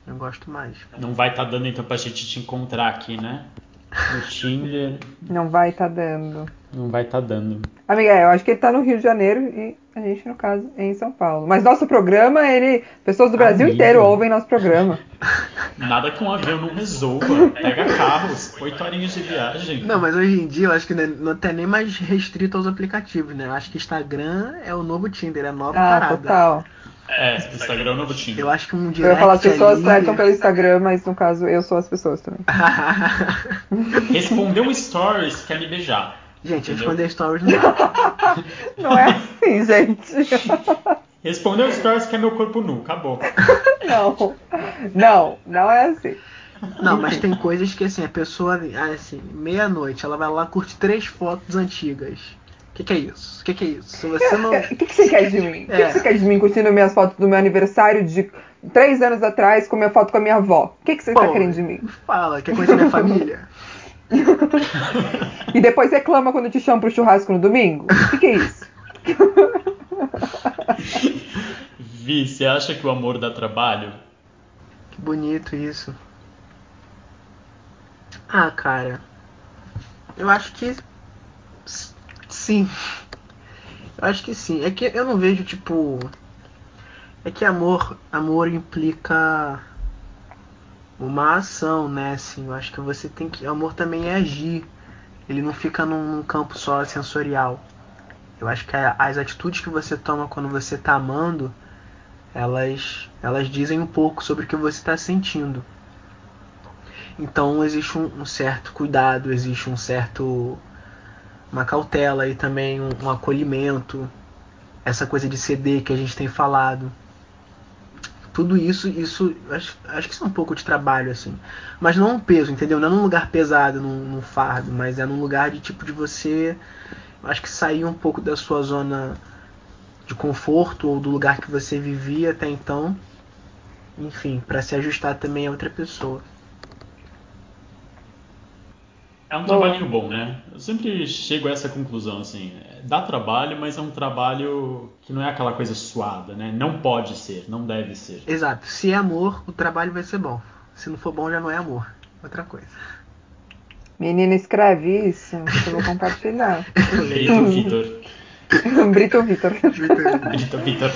Eu gosto mais. Não vai estar dando então pra gente te encontrar aqui, né? [laughs] No Tinder, Não vai tá dando. não vai estar dando. Amiga, é, eu acho que ele tá no Rio de Janeiro e a gente, no caso, é em São Paulo. Mas nosso programa, ele. Pessoas do Brasil Amiga. inteiro ouvem nosso programa. [laughs] Nada que um avião não resolva. Pega carros, oito horinhas de viagem. Não, mas hoje em dia eu acho que não é- não tá nem mais restrito aos aplicativos, né? Eu acho que Instagram é o novo Tinder, é a nova Ah, parada. total. É, o Instagram é o novo Tinder. Eu acho que um Eu direct ia falar, as pessoas ali... cercam pelo Instagram, mas no caso eu sou as pessoas também. [laughs] Respondeu um stories, quer me beijar. Gente, Entendeu? responder stories não dá. [laughs] Não é assim, gente. Respondeu stories, quer meu corpo nu. Acabou. [laughs] Não. Não, não é assim. Não, mas tem coisas que assim, a pessoa, assim, meia-noite, ela vai lá curte três fotos antigas. Que, que é isso? O que, que é isso? Você não. O que, que você quer de mim? O É. que, que você quer de mim curtindo minhas fotos do meu aniversário de três anos atrás com minha foto com a minha avó? O que, que você Pô. tá querendo de mim? Fala, quer conhecer minha família? [laughs] E depois reclama quando te chamo pro churrasco no domingo? O que, que é isso? [laughs] Vi, você acha que o amor dá trabalho? Que bonito isso. Ah, cara. Eu acho que. Sim. Eu acho que sim. É que eu não vejo, tipo. É que amor. Amor implica. Uma ação, né? Assim, eu acho que você tem que. Amor também é agir. Ele não fica num, campo só sensorial. Eu acho que as atitudes que você toma quando você tá amando elas, elas dizem um pouco sobre o que você está sentindo. Então existe um, um certo cuidado, existe um certo uma cautela e também um, um acolhimento, essa coisa de ceder que a gente tem falado. Tudo isso, isso acho, acho que isso é um pouco de trabalho assim, mas não um peso, entendeu? Não é num lugar pesado, num, num fardo, mas é num lugar de tipo de você, acho que sair um pouco da sua zona de conforto ou do lugar que você vivia até então, enfim, para se ajustar também a outra pessoa. É um trabalhinho bom, né? Eu sempre chego a essa conclusão, assim. é, Dá trabalho, mas é um trabalho que não é aquela coisa suada, né? Não pode ser, não deve ser. Exato. Se é amor, o trabalho vai ser bom. Se não for bom, já não é amor. Outra coisa. Menina, escreve isso. que Eu vou compartilhar. [laughs] Brito Vitor. Brito Vitor. Brito Vitor.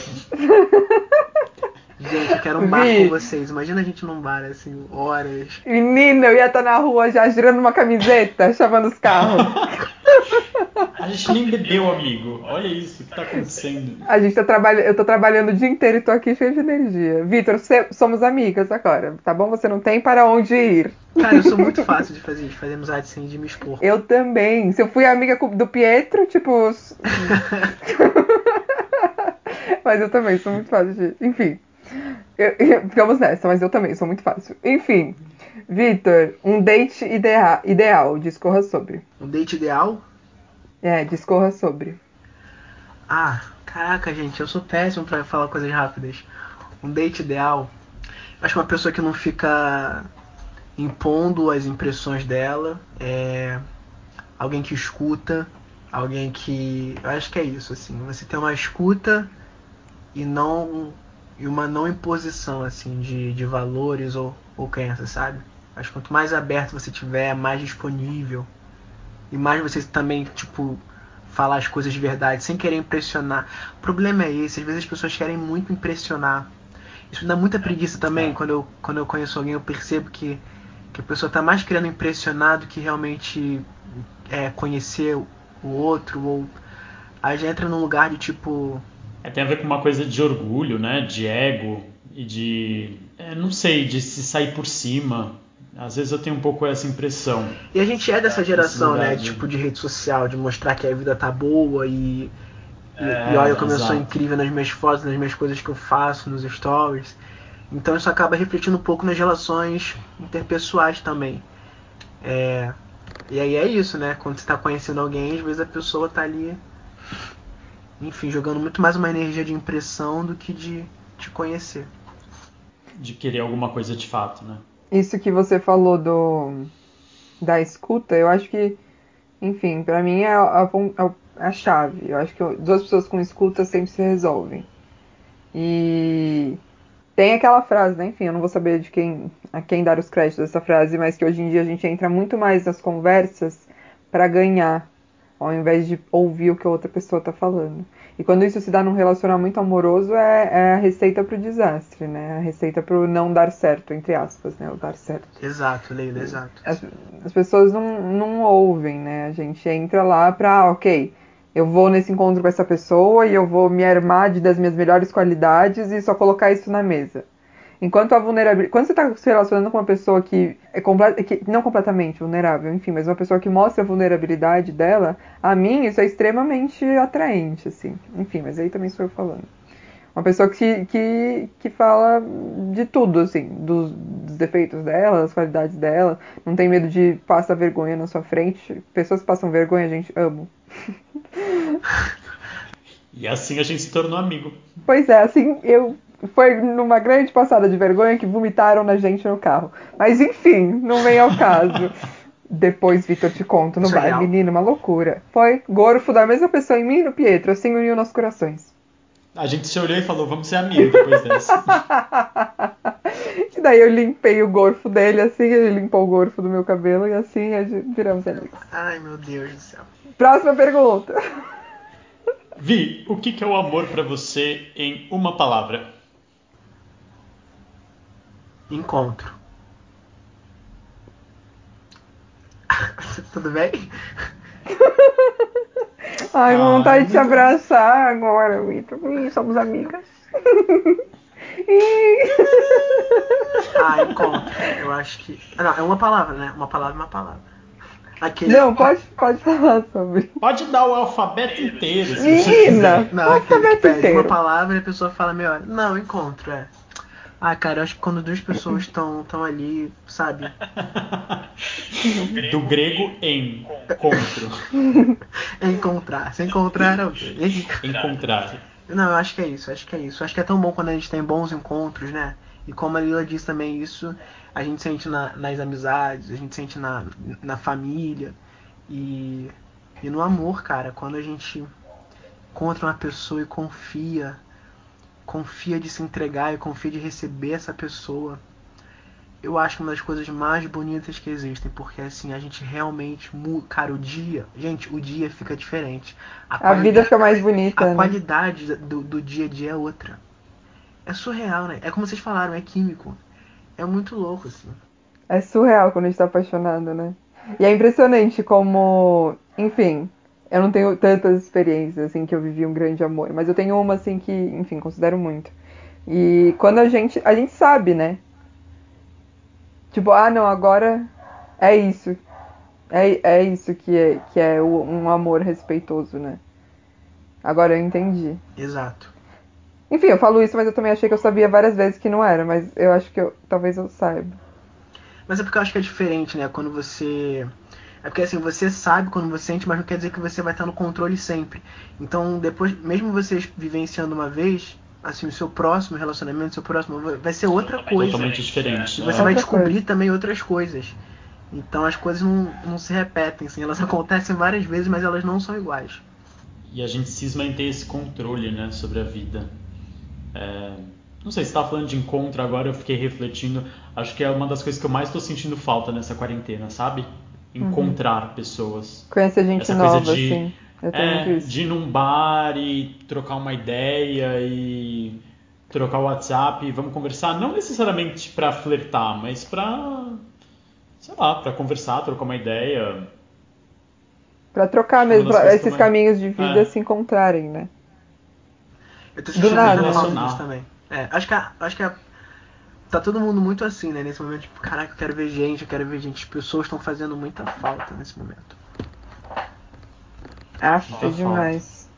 Quero um bar Vi. com vocês. Imagina a gente num bar, assim, horas. Menina, eu ia estar na rua já girando uma camiseta, [laughs] chamando os carros. A gente nem bebeu, amigo. Olha isso, o que tá acontecendo? A gente tá trabalhando, eu tô trabalhando o dia inteiro e tô aqui cheio de energia. Vitor, somos amigas agora, tá bom? Você não tem para onde ir. Cara, eu sou muito fácil de fazer, de fazer amizade sem de me expor. Eu também. Se eu fui amiga do Pietro, tipo. [laughs] [laughs] mas eu também sou muito fácil de. Enfim. Eu- eu- ficamos nessa, mas eu também sou muito fácil. Enfim. Vitor, um date idea ideal, discorra sobre. Um date ideal? É, discorra sobre. Ah, caraca, gente, eu sou péssimo pra falar coisas rápidas. Um date ideal. Acho que uma pessoa que não fica impondo as impressões dela. É alguém que escuta. Alguém que. Eu acho que é isso, assim. Você tem uma escuta e não. E uma não imposição, assim, de, de valores ou, ou crenças, sabe? Que quanto mais aberto você tiver, mais disponível. E mais você também, tipo, falar as coisas de verdade, sem querer impressionar. O problema é esse, às vezes as pessoas querem muito impressionar. Isso me dá muita preguiça também, quando eu, quando eu conheço alguém, eu percebo que, que a pessoa tá mais querendo impressionar do que realmente é, conhecer o outro, ou aí já entra num lugar de tipo. É, tem a ver com uma coisa de orgulho, né? De ego e de. é, não sei, de se sair por cima. Às vezes eu tenho um pouco essa impressão. E a gente é dessa geração, né? de- Tipo, de rede social, de mostrar que a vida tá boa e. E, É, e olha como eu sou exato. incrível nas minhas fotos, nas minhas coisas que eu faço, nos stories. Então isso acaba refletindo um pouco nas relações interpessoais também. É, e aí é isso, né? Quando você tá conhecendo alguém, às vezes a pessoa tá ali, enfim, jogando muito mais uma energia de impressão do que de te conhecer. De querer alguma coisa de fato, né? Isso que você falou do da escuta, eu acho que, enfim, pra mim é a, a- a chave. Eu acho que duas pessoas com escuta sempre se resolvem. E tem aquela frase, né? Enfim, eu não vou saber de quem a quem dar os créditos dessa frase, mas que hoje em dia a gente entra muito mais nas conversas pra ganhar, ao invés de ouvir o que a outra pessoa tá falando. E quando isso se dá num relacionamento amoroso, é, é a receita pro desastre, né? A receita pro não dar certo, entre aspas, né? O dar certo. Exato, Leila, exato. As, as pessoas não, não ouvem, né? A gente entra lá pra, ok, eu vou nesse encontro com essa pessoa e eu vou me armar de, das minhas melhores qualidades e só colocar isso na mesa. Enquanto a vulnerabilidade. Quando você está se relacionando com uma pessoa que é que não completamente vulnerável, enfim, mas uma pessoa que mostra a vulnerabilidade dela, a mim isso é extremamente atraente, assim. Enfim, mas aí também sou eu falando. Uma pessoa que, que, que fala de tudo, assim, dos, dos defeitos dela, das qualidades dela, não tem medo de passar vergonha na sua frente. Pessoas que passam vergonha, a gente, amo. [laughs] E assim a gente se tornou amigo. Pois é, assim, eu foi numa grande passada de vergonha que vomitaram na gente no carro. Mas enfim, não vem ao caso. [laughs] Depois, Vitor, te conto no bar. Menino, uma loucura. Foi gorfo da mesma pessoa em mim e no Pietro, assim uniu nossos corações. A gente se olhou e falou, vamos ser amigos depois dessa. [laughs] e daí eu limpei o gorfo dele, assim, ele limpou o gorfo do meu cabelo e assim viramos amigos. Ai, meu Deus do céu. Próxima pergunta. Vi, o que é o amor para você em uma palavra? Encontro. [laughs] Tudo bem? Ai, vontade de te abraçar agora, Vitor. Somos amigas. [laughs] ah, encontro. Eu acho que. Não, é uma palavra, né? Uma palavra, uma palavra. Aquele... Não, pode, pode falar sobre. Pode dar o alfabeto inteiro. Se Menina! Não, o alfabeto inteiro. uma palavra e a pessoa fala meia hora. Não, encontro, é. Ah, cara, eu acho que quando duas pessoas estão tão ali, sabe? Do grego encontro. [laughs] Encontrar. Se encontrar é quê? Encontrar. Não, eu acho que é isso, acho que é isso. Acho que é tão bom quando a gente tem bons encontros, né? E como a Lila disse também isso, a gente sente na, nas amizades, a gente sente na, na família e, e no amor, cara. Quando a gente encontra uma pessoa e confia confia de se entregar e confia de receber essa pessoa, eu acho que uma das coisas mais bonitas que existem, porque assim, a gente realmente cara, o dia, gente, o dia fica diferente. A, a vida fica mais bonita. A né? qualidade do, do dia a dia é outra. É surreal, né? É como vocês falaram, é químico. É muito louco, assim. É surreal quando a gente tá apaixonado, né? E é impressionante como, enfim, eu não tenho tantas experiências, assim, que eu vivi um grande amor. Mas eu tenho uma, assim, que, enfim, considero muito. E quando a gente. A gente sabe, né? Tipo, ah, não, agora é isso. É, é isso que é, que é um amor respeitoso, né? Agora eu entendi. Exato. Enfim, eu falo isso, mas eu também achei que eu sabia várias vezes que não era, mas eu acho que eu, talvez eu saiba. Mas é porque eu acho que é diferente, né? Quando você é porque assim, você sabe quando você sente, mas não quer dizer que você vai estar no controle sempre. Então, depois, mesmo vocês vivenciando uma vez, assim, o seu próximo relacionamento, o seu próximo, vai ser outra coisa. Totalmente diferente. E você é. vai descobrir também outras coisas. Então as coisas não, não se repetem, assim, elas [laughs] acontecem várias vezes, mas elas não são iguais. E a gente cisma em ter esse controle, né, sobre a vida. É... Não sei, você estava falando de encontro agora, eu fiquei refletindo. Acho que é uma das coisas que eu mais estou sentindo falta nessa quarentena, sabe? Encontrar uhum. pessoas. Conhecer gente Essa nova, coisa de, assim. é, de ir num bar e trocar uma ideia e trocar o WhatsApp e vamos conversar, não necessariamente para flertar, mas para sei lá, para conversar, trocar uma ideia. Para trocar mesmo, pra esses caminhos de vida é. se encontrarem, né? Eu tô sentindo Do também. É, acho que a, acho que a tá todo mundo muito assim, né? Nesse momento, tipo, caraca, eu quero ver gente, eu quero ver gente. As pessoas estão fazendo muita falta nesse momento. Acho é demais.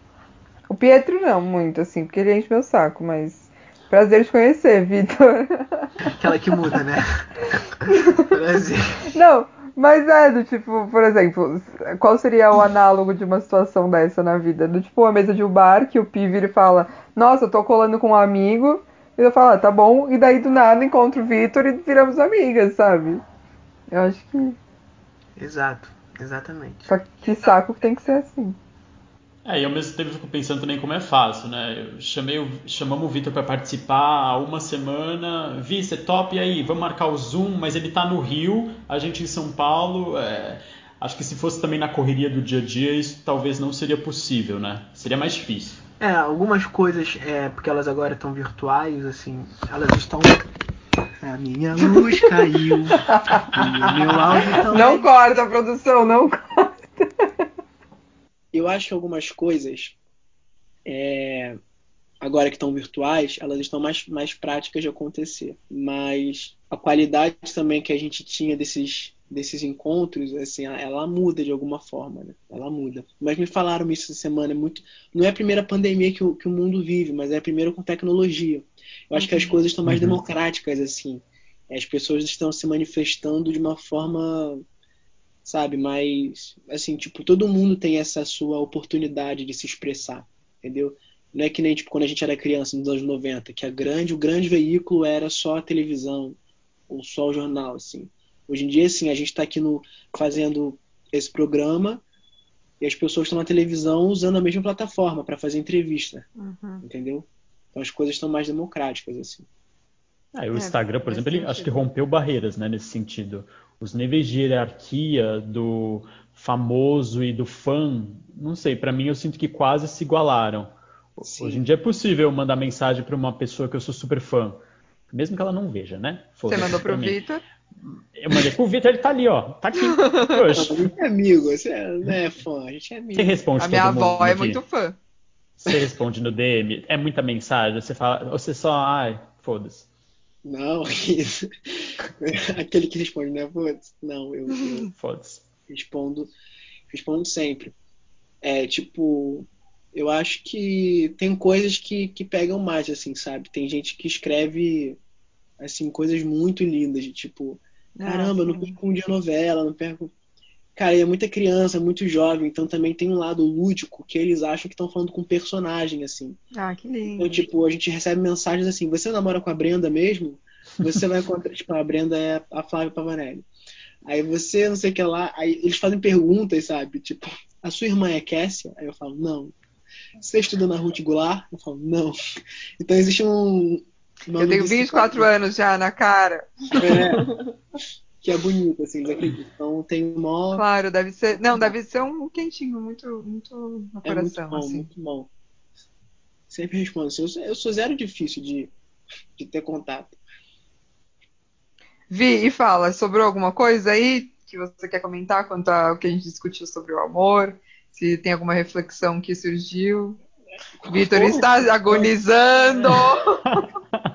O Pietro não, muito, assim, porque ele enche meu saco, mas. Prazer te conhecer, Vitor. [laughs] Aquela que muda, né? [laughs] Prazer. Não, mas é do tipo, por exemplo, qual seria o análogo de uma situação dessa na vida? Do tipo, uma mesa de um bar que o Pi vira e fala: Nossa, eu tô colando com um amigo e eu falo, ah, tá bom. E daí do nada encontro o Vitor e viramos amigas, sabe? Eu acho que. Exato, exatamente. Só que saco que tem que ser assim. É, e ao mesmo tempo eu fico pensando também como é fácil, né? Eu chamei o, chamamos o Vitor para participar há uma semana. Vi, você top, e aí? Vamos marcar o Zoom, mas ele tá no Rio, a gente em São Paulo. É, acho que se fosse também na correria do dia a dia, isso talvez não seria possível, né? Seria mais difícil. É, algumas coisas, é, porque elas agora estão virtuais, assim, elas estão. A minha luz caiu. [laughs] e meu áudio também. Não corta, produção, não corta. Eu acho que algumas coisas, é, agora que estão virtuais, elas estão mais, mais práticas de acontecer. Mas a qualidade também que a gente tinha desses desses encontros, assim, ela muda de alguma forma, né? Ela muda. Mas me falaram isso essa semana, é muito. Não é a primeira pandemia que o, que o mundo vive, mas é a primeira com tecnologia. Eu acho que as uhum. coisas estão mais uhum. democráticas, assim. As pessoas estão se manifestando de uma forma sabe? Mas, assim, tipo, todo mundo tem essa sua oportunidade de se expressar, entendeu? Não é que nem, tipo, quando a gente era criança, nos anos 90, que a grande, o grande veículo era só a televisão ou só o jornal, assim. Hoje em dia, assim, a gente está aqui no, fazendo esse programa e as pessoas estão na televisão usando a mesma plataforma para fazer entrevista, uhum. entendeu? Então as coisas estão mais democráticas, assim. Ah, o é, Instagram, por exemplo, ele acho que rompeu barreiras, né, nesse sentido. Os níveis de hierarquia do famoso e do fã, não sei, para mim eu sinto que quase se igualaram. Sim. Hoje em dia é possível mandar mensagem para uma pessoa que eu sou super fã, mesmo que ela não veja, né? Você mandou pro Vitor? Eu mandei pro Vitor, ele tá ali, ó. Tá aqui. Poxa. É amigo, você é, é fã, a gente é amigo. Você responde A minha avó é muito fã. Você responde no DM, é muita mensagem, você fala, você só, ai, foda-se. Não, [laughs] isso. Aquele que responde, né? Foda-se. Não, eu, eu foda-se. respondo, respondo sempre. É, tipo, eu acho que tem coisas que, que pegam mais, assim, sabe? Tem gente que escreve, assim, coisas muito lindas, de tipo, ah, caramba, não perco um dia novela, não perco Cara, é muita criança, muito jovem, então também tem um lado lúdico que eles acham que estão falando com um personagem, assim. Ah, que lindo. Então, tipo, a gente recebe mensagens assim, você namora com a Brenda mesmo? Você vai encontrar, [laughs] tipo, a Brenda é a Flávia Pavanelli. Aí você, não sei o que lá, aí eles fazem perguntas, sabe? Tipo, a sua irmã é Cassia? Aí eu falo, não. Você estudou na Ruth Goulart? Eu falo, não. Então existe um. Eu tenho 24 anos já na cara. É que é bonito, assim, acreditam. Então tem mó. Claro, deve ser. Não, deve ser um quentinho, muito, muito no coração. É muito bom, assim. muito bom. Sempre respondo. Assim, eu, sou, eu sou zero difícil de, de ter contato. Vi, e fala, sobrou alguma coisa aí que você quer comentar quanto ao que a gente discutiu sobre o amor? Se tem alguma reflexão que surgiu? Vitor está agonizando!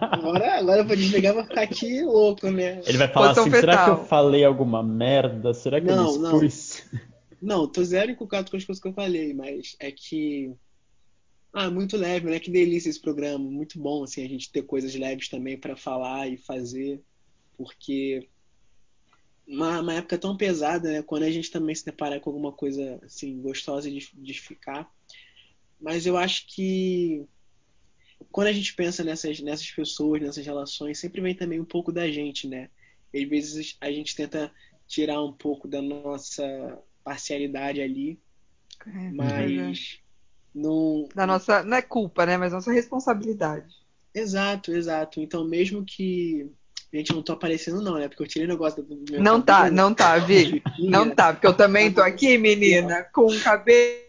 Agora, agora eu vou desligar pra ficar aqui louco, né? Ele vai falar Posição assim, fetal. será que eu falei alguma merda? Será que não, eu me expus? Não. não, tô zero encucado com as coisas que eu falei, mas é que... Ah, muito leve, né? Que delícia esse programa. Muito bom, assim, a gente ter coisas leves também para falar e fazer. Porque uma, uma, época tão pesada, né? Quando a gente também se depara com alguma coisa, assim, gostosa de, de ficar. Mas eu acho que quando a gente pensa nessas, nessas pessoas, nessas relações, sempre vem também um pouco da gente, né? às vezes a gente tenta tirar um pouco da nossa parcialidade ali, é, mas não. Da nossa. Não é culpa, né? Mas nossa responsabilidade. Exato, exato. Então, mesmo que. a Gente, não tô aparecendo, não, né? Porque eu tirei o negócio do meu Não cabelo, tá, não tá, Vi. [laughs] Não tá, porque eu também tô aqui, menina, com o cabelo.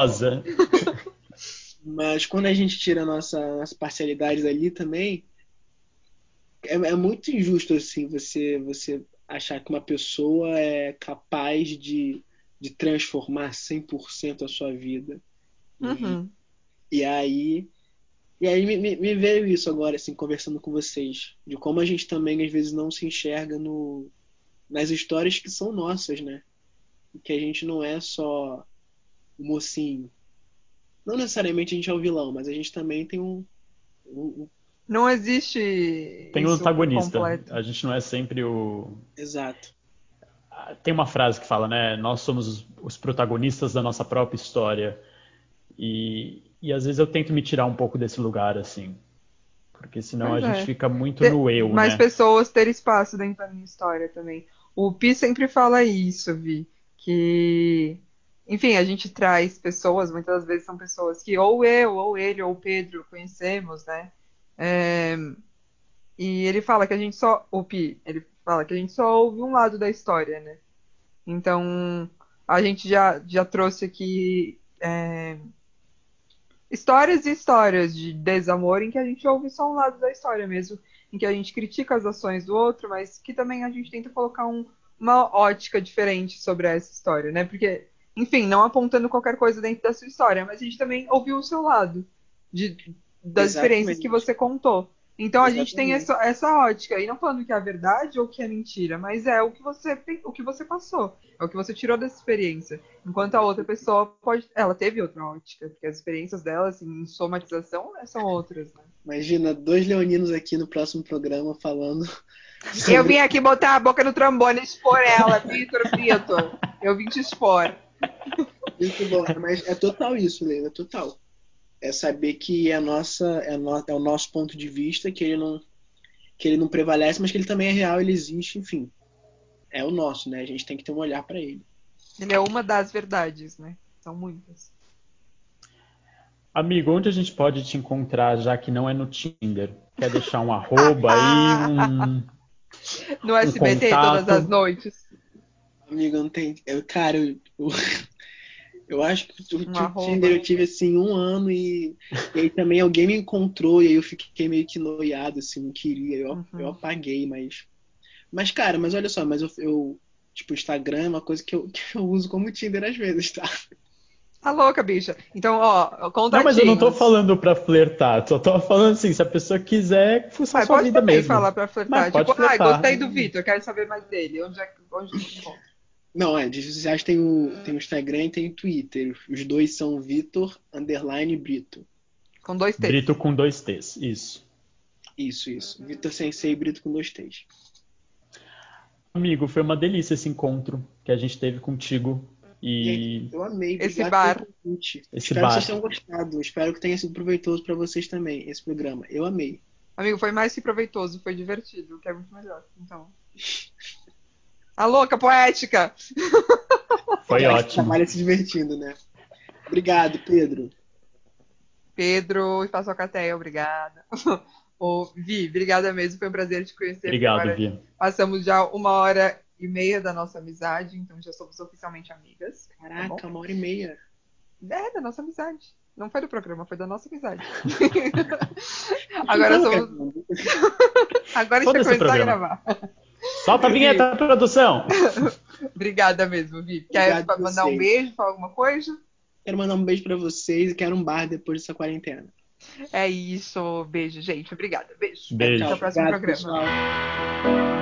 Rosa. Mas quando a gente tira nossa, nossa parcialidade ali também, é, é, muito injusto assim você, você achar que uma pessoa é capaz de, de transformar 100% a sua vida. Uhum. E, e, aí e aí me, me, veio isso agora, assim, conversando com vocês, de como a gente também às vezes não se enxerga no, nas histórias que são nossas, né? Que a gente não é só o mocinho, não necessariamente a gente é o vilão, mas a gente também tem um. um não existe. Tem um antagonista. Completo. A gente não é sempre o. Exato. Ah, tem uma frase que fala, né? Nós somos os, protagonistas da nossa própria história. E, e às vezes eu tento me tirar um pouco desse lugar, assim. Porque senão a gente é. fica muito no eu, Mais né? pessoas ter espaço dentro da minha história também. O Pi sempre fala isso, Vi. Que enfim, a gente traz pessoas, muitas vezes são pessoas que ou eu, ou ele, ou o Pedro conhecemos, né? É, e ele fala que a gente só. O Pi, ele fala que a gente só ouve um lado da história, né? Então, a gente já, já trouxe aqui é, histórias e histórias de desamor em que a gente ouve só um lado da história mesmo, em que a gente critica as ações do outro, mas que também a gente tenta colocar um, uma ótica diferente sobre essa história, né? Porque enfim, não apontando qualquer coisa dentro da sua história, mas a gente também ouviu o seu lado de, das Exatamente. experiências que você contou. Então a gente tem essa, essa ótica, e não falando que é a verdade ou que é mentira, mas é o que você o que você passou, é o que você tirou dessa experiência. Enquanto a outra pessoa pode. Ela teve outra ótica, porque as experiências dela, assim, em somatização, são outras, né? Imagina, dois leoninos aqui no próximo programa falando Eu vim aqui botar a boca no trombone e expor ela, Vitor Vitor. Eu vim te expor. Muito bom, mas é total isso, Leila, é total. É saber que é, nossa, é, no, é o nosso ponto de vista, que ele não que ele não prevalece, mas que ele também é real, ele existe, enfim. É o nosso, né? A gente tem que ter um olhar para ele. Ele é uma das verdades, né? São muitas. Amigo, onde a gente pode te encontrar, já que não é no Tinder? Quer deixar um arroba aí, [laughs] um. No SBT um todas as noites. Amigo, não tem. Eu, cara, eu, eu, [laughs] eu acho que o Tinder eu tive assim um ano e, e, aí também alguém me encontrou e aí eu fiquei meio que noiado, assim, não queria. Eu, uhum. eu apaguei, mas. Mas, cara, mas olha só, mas eu, eu tipo, Instagram é uma coisa que eu, [laughs] que eu uso como Tinder às vezes, tá? Tá louca, bicha. Então, ó, contatinhos. Não, mas eu não tô falando pra flertar. Só tô falando assim, se a pessoa quiser, fuçar sua vida mesmo. Pode falar pra flertar. Mas tipo, ah, gostei do Vitor, quero saber mais dele. Onde é que onde encontra? Não, é, de redes sociais tem o, tem o Instagram e tem o Twitter. Os dois são Vitor underline Brito. Com dois T's. Brito com dois T's, isso. Isso, isso. Vitor Sensei Brito com dois T's. Amigo, foi uma delícia esse encontro que a gente teve contigo. E eu amei. Esse bar. Esse Espero bar. que vocês tenham gostado. Espero que tenha sido proveitoso para vocês também, esse programa. Eu amei. Amigo, foi mais que proveitoso, foi divertido, que é muito melhor. Então. [laughs] A louca poética! Foi [laughs] ótimo. Trabalha se divertindo, né? Obrigado, Pedro. Pedro, Espaço Alcateia, obrigada. [laughs] Ô, Vi, obrigada mesmo, foi um prazer te conhecer. Obrigado, Vi. Passamos já uma hora e meia da nossa amizade, então já somos oficialmente amigas. Tá Caraca, tá uma hora e meia. É, da nossa amizade. Não foi do programa, foi da nossa amizade. [laughs] Agora somos. Agora a gente vai começar a gravar. Solta a vinheta, produção! [laughs] Obrigada mesmo, Vi. Quer mandar um beijo, falar alguma coisa? Quero mandar um beijo para vocês e quero um bar depois dessa quarentena. É isso. Beijo, gente. Obrigada. Beijo. Beijo. Até o próximo Obrigado, programa. Pessoal.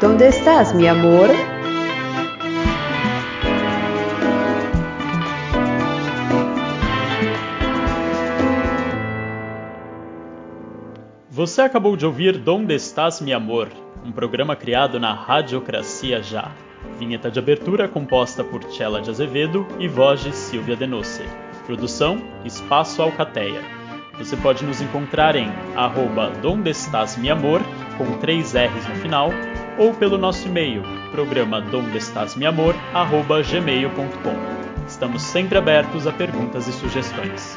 ¿Dónde estás, mi amor? Você acabou de ouvir Donde Estás, Mi Amor, um programa criado na Radiocracia Já. Vinheta de abertura composta por Tchela de Azevedo e voz de Silvia Denose. Produção Espaço Alcateia. Você pode nos encontrar em arroba Donde Estás, Mi Amor, com três R's no final, ou pelo nosso e-mail, programa dondestasmiamor, arroba gmail.com. Estamos sempre abertos a perguntas e sugestões.